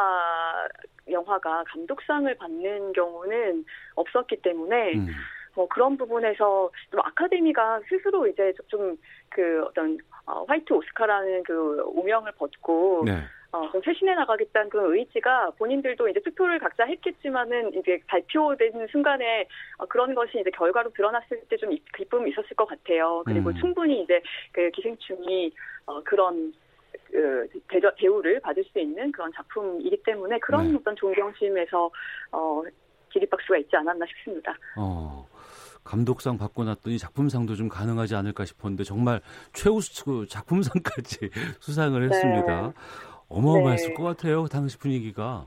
Speaker 10: 영화가 감독상을 받는 경우는 없었기 때문에
Speaker 1: 음.
Speaker 10: 뭐 그런 부분에서 좀 아카데미가 스스로 이제 좀 그 어떤 어, 화이트 오스카라는 그 오명을 벗고
Speaker 1: 네.
Speaker 10: 어, 좀 쇄신해 나가겠다는 그런 의지가 본인들도 이제 투표를 각자 했겠지만은 이제 발표된 순간에 어, 그런 것이 이제 결과로 드러났을 때 좀 기쁨이 있었을 것 같아요. 그리고
Speaker 1: 음.
Speaker 10: 충분히 이제 그 기생충이 어, 그런 그 대저, 대우를 받을 수 있는 그런 작품이기 때문에 그런
Speaker 1: 네.
Speaker 10: 어떤 존경심에서 어, 기립박수가 있지 않았나 싶습니다.
Speaker 1: 어. 감독상 받고 났더니 작품상도 좀 가능하지 않을까 싶었는데 정말 최우수 그 작품상까지 *laughs* 수상을 했습니다. 어마어마했을
Speaker 10: 네.
Speaker 1: 것 같아요. 당시 분위기가.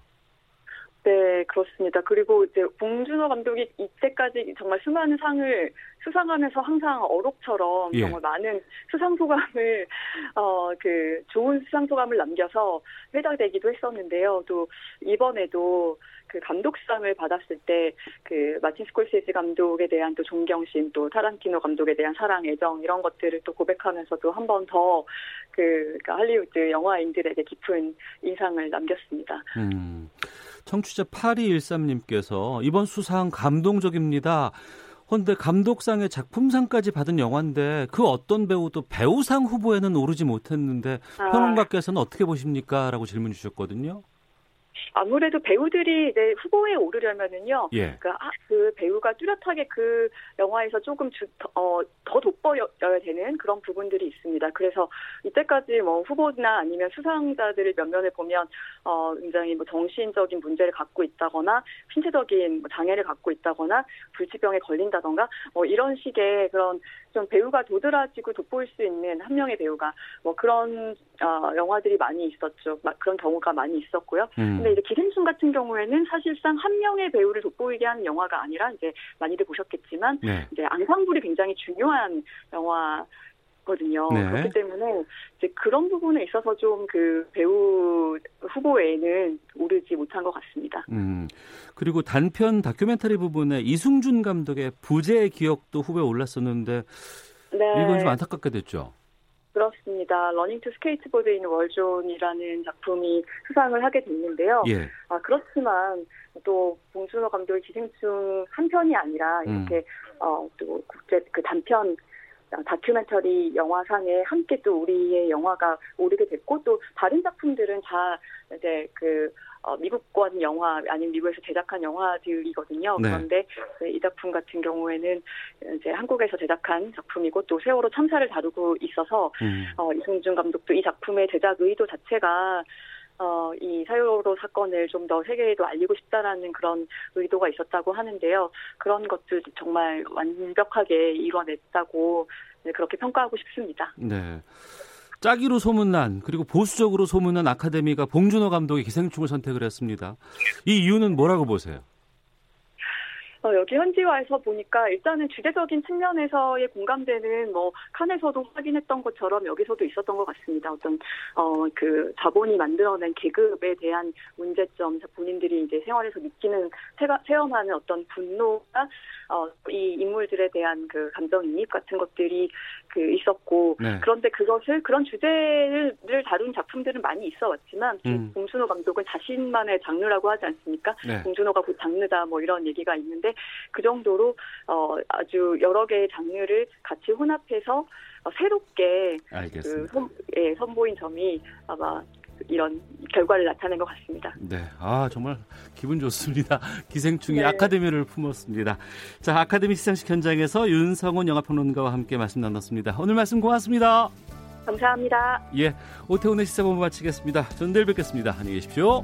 Speaker 10: 네, 그렇습니다. 그리고 이제 봉준호 감독이 이때까지 정말 수많은 상을 수상하면서 항상 어록처럼
Speaker 1: 예.
Speaker 10: 정말 많은 수상 소감을 어 그 좋은 수상 소감을 남겨서 회자되기도 했었는데요. 또 이번에도 그 감독상을 받았을 때 그 마틴 스콜세지 감독에 대한 또 존경심, 또 타란티노 감독에 대한 사랑, 애정 이런 것들을 또 고백하면서도 한 번 더그 할리우드 영화인들에게 깊은 인상을 남겼습니다.
Speaker 1: 음. 청취자 8213님께서 이번 수상 감동적입니다. 그런데 감독상의 작품상까지 받은 영화인데 그 어떤 배우도 배우상 후보에는 오르지 못했는데
Speaker 10: 아.
Speaker 1: 평론가께서는 어떻게 보십니까? 라고 질문 주셨거든요.
Speaker 10: 아무래도 배우들이 이제 후보에 오르려면은요.
Speaker 1: 예.
Speaker 10: 그, 아, 그 배우가 뚜렷하게 그 영화에서 조금 주, 어, 더 돋보여야 되는 그런 부분들이 있습니다. 그래서 이때까지 뭐 후보나 아니면 수상자들의 면면을 보면 어, 굉장히 뭐 정신적인 문제를 갖고 있다거나 신체적인 뭐 장애를 갖고 있다거나 불치병에 걸린다던가 뭐 이런 식의 그런 좀 배우가 도드라지고 돋보일 수 있는 한 명의 배우가 뭐 그런 어, 영화들이 많이 있었죠. 막 그런 경우가 많이 있었고요.
Speaker 1: 음.
Speaker 10: 근데 이제 기생충 같은 경우에는 사실상 한 명의 배우를 돋보이게 하는 영화가 아니라 이제 많이들 보셨겠지만
Speaker 1: 네.
Speaker 10: 이제 앙상블이 굉장히 중요한 영화 거든요.
Speaker 1: 네.
Speaker 10: 그렇기 때문에 이제 그런 부분에 있어서 좀 그 배우 후보에는 오르지 못한 것 같습니다.
Speaker 1: 음. 그리고 단편 다큐멘터리 부분에 이승준 감독의 부재의 기억도 후보에 올랐었는데
Speaker 10: 네.
Speaker 1: 이건 좀 안타깝게 됐죠.
Speaker 10: 그렇습니다. Learning to Skateboard in Warzone이라는 작품이 수상을 하게 됐는데요.
Speaker 1: 예.
Speaker 10: 아, 그렇지만 또 봉준호 감독의 기생충 한 편이 아니라
Speaker 1: 음.
Speaker 10: 이렇게 어, 또 국제 그 단편 어, 다큐멘터리 영화상에 함께 또 우리의 영화가 오르게 됐고 또 다른 작품들은 다 이제 그 어, 미국권 영화 아니면 미국에서 제작한 영화들이거든요.
Speaker 11: 네.
Speaker 10: 그런데 이 작품 같은 경우에는 이제 한국에서 제작한 작품이고 또 세월호 참사를 다루고 있어서
Speaker 1: 음.
Speaker 10: 어, 이승준 감독도 이 작품의 제작 의도 자체가 어, 이 세월호 사건을 좀 더 세계에도 알리고 싶다라는 그런 의도가 있었다고 하는데요. 그런 것들 정말 완벽하게 이뤄냈다고 네, 그렇게 평가하고 싶습니다.
Speaker 1: 네. 짜기로 소문난 그리고 보수적으로 소문난 아카데미가 봉준호 감독의 기생충을 선택을 했습니다. 이 이유는 뭐라고 보세요?
Speaker 10: 어, 여기 현지화에서 보니까 일단은 주제적인 측면에서의 공감대는 뭐 칸에서도 확인했던 것처럼 여기서도 있었던 것 같습니다. 어떤 어 그 자본이 만들어낸 계급에 대한 문제점, 본인들이 이제 생활에서 느끼는 체가, 체험하는 어떤 분노가 어이 인물들에 대한 그 감정이입 같은 것들이 그 있었고
Speaker 11: 네.
Speaker 10: 그런데 그것을 그런 주제를 다룬 작품들은 많이 있어 왔지만
Speaker 11: 음.
Speaker 10: 봉준호 감독은 자신만의 장르라고 하지 않습니까?
Speaker 11: 네.
Speaker 10: 봉준호가 곧 장르다 뭐 이런 얘기가 있는데 그 정도로 어 아주 여러 개의 장르를 같이 혼합해서 어, 새롭게. 그 선, 예, 선보인 점이 아마 이런 결과를 나타낸 것 같습니다.
Speaker 1: 네. 아, 정말 기분 좋습니다. *laughs* 기생충이
Speaker 10: 네.
Speaker 1: 아카데미를 품었습니다. 자, 아카데미 시상식 현장에서 윤성훈 영화평론가와 함께 말씀 나눴습니다. 오늘 말씀 고맙습니다.
Speaker 10: 감사합니다.
Speaker 1: 예. 오태훈의 시사본부 마치겠습니다. 전 내일 뵙겠습니다. 안녕히 계십시오.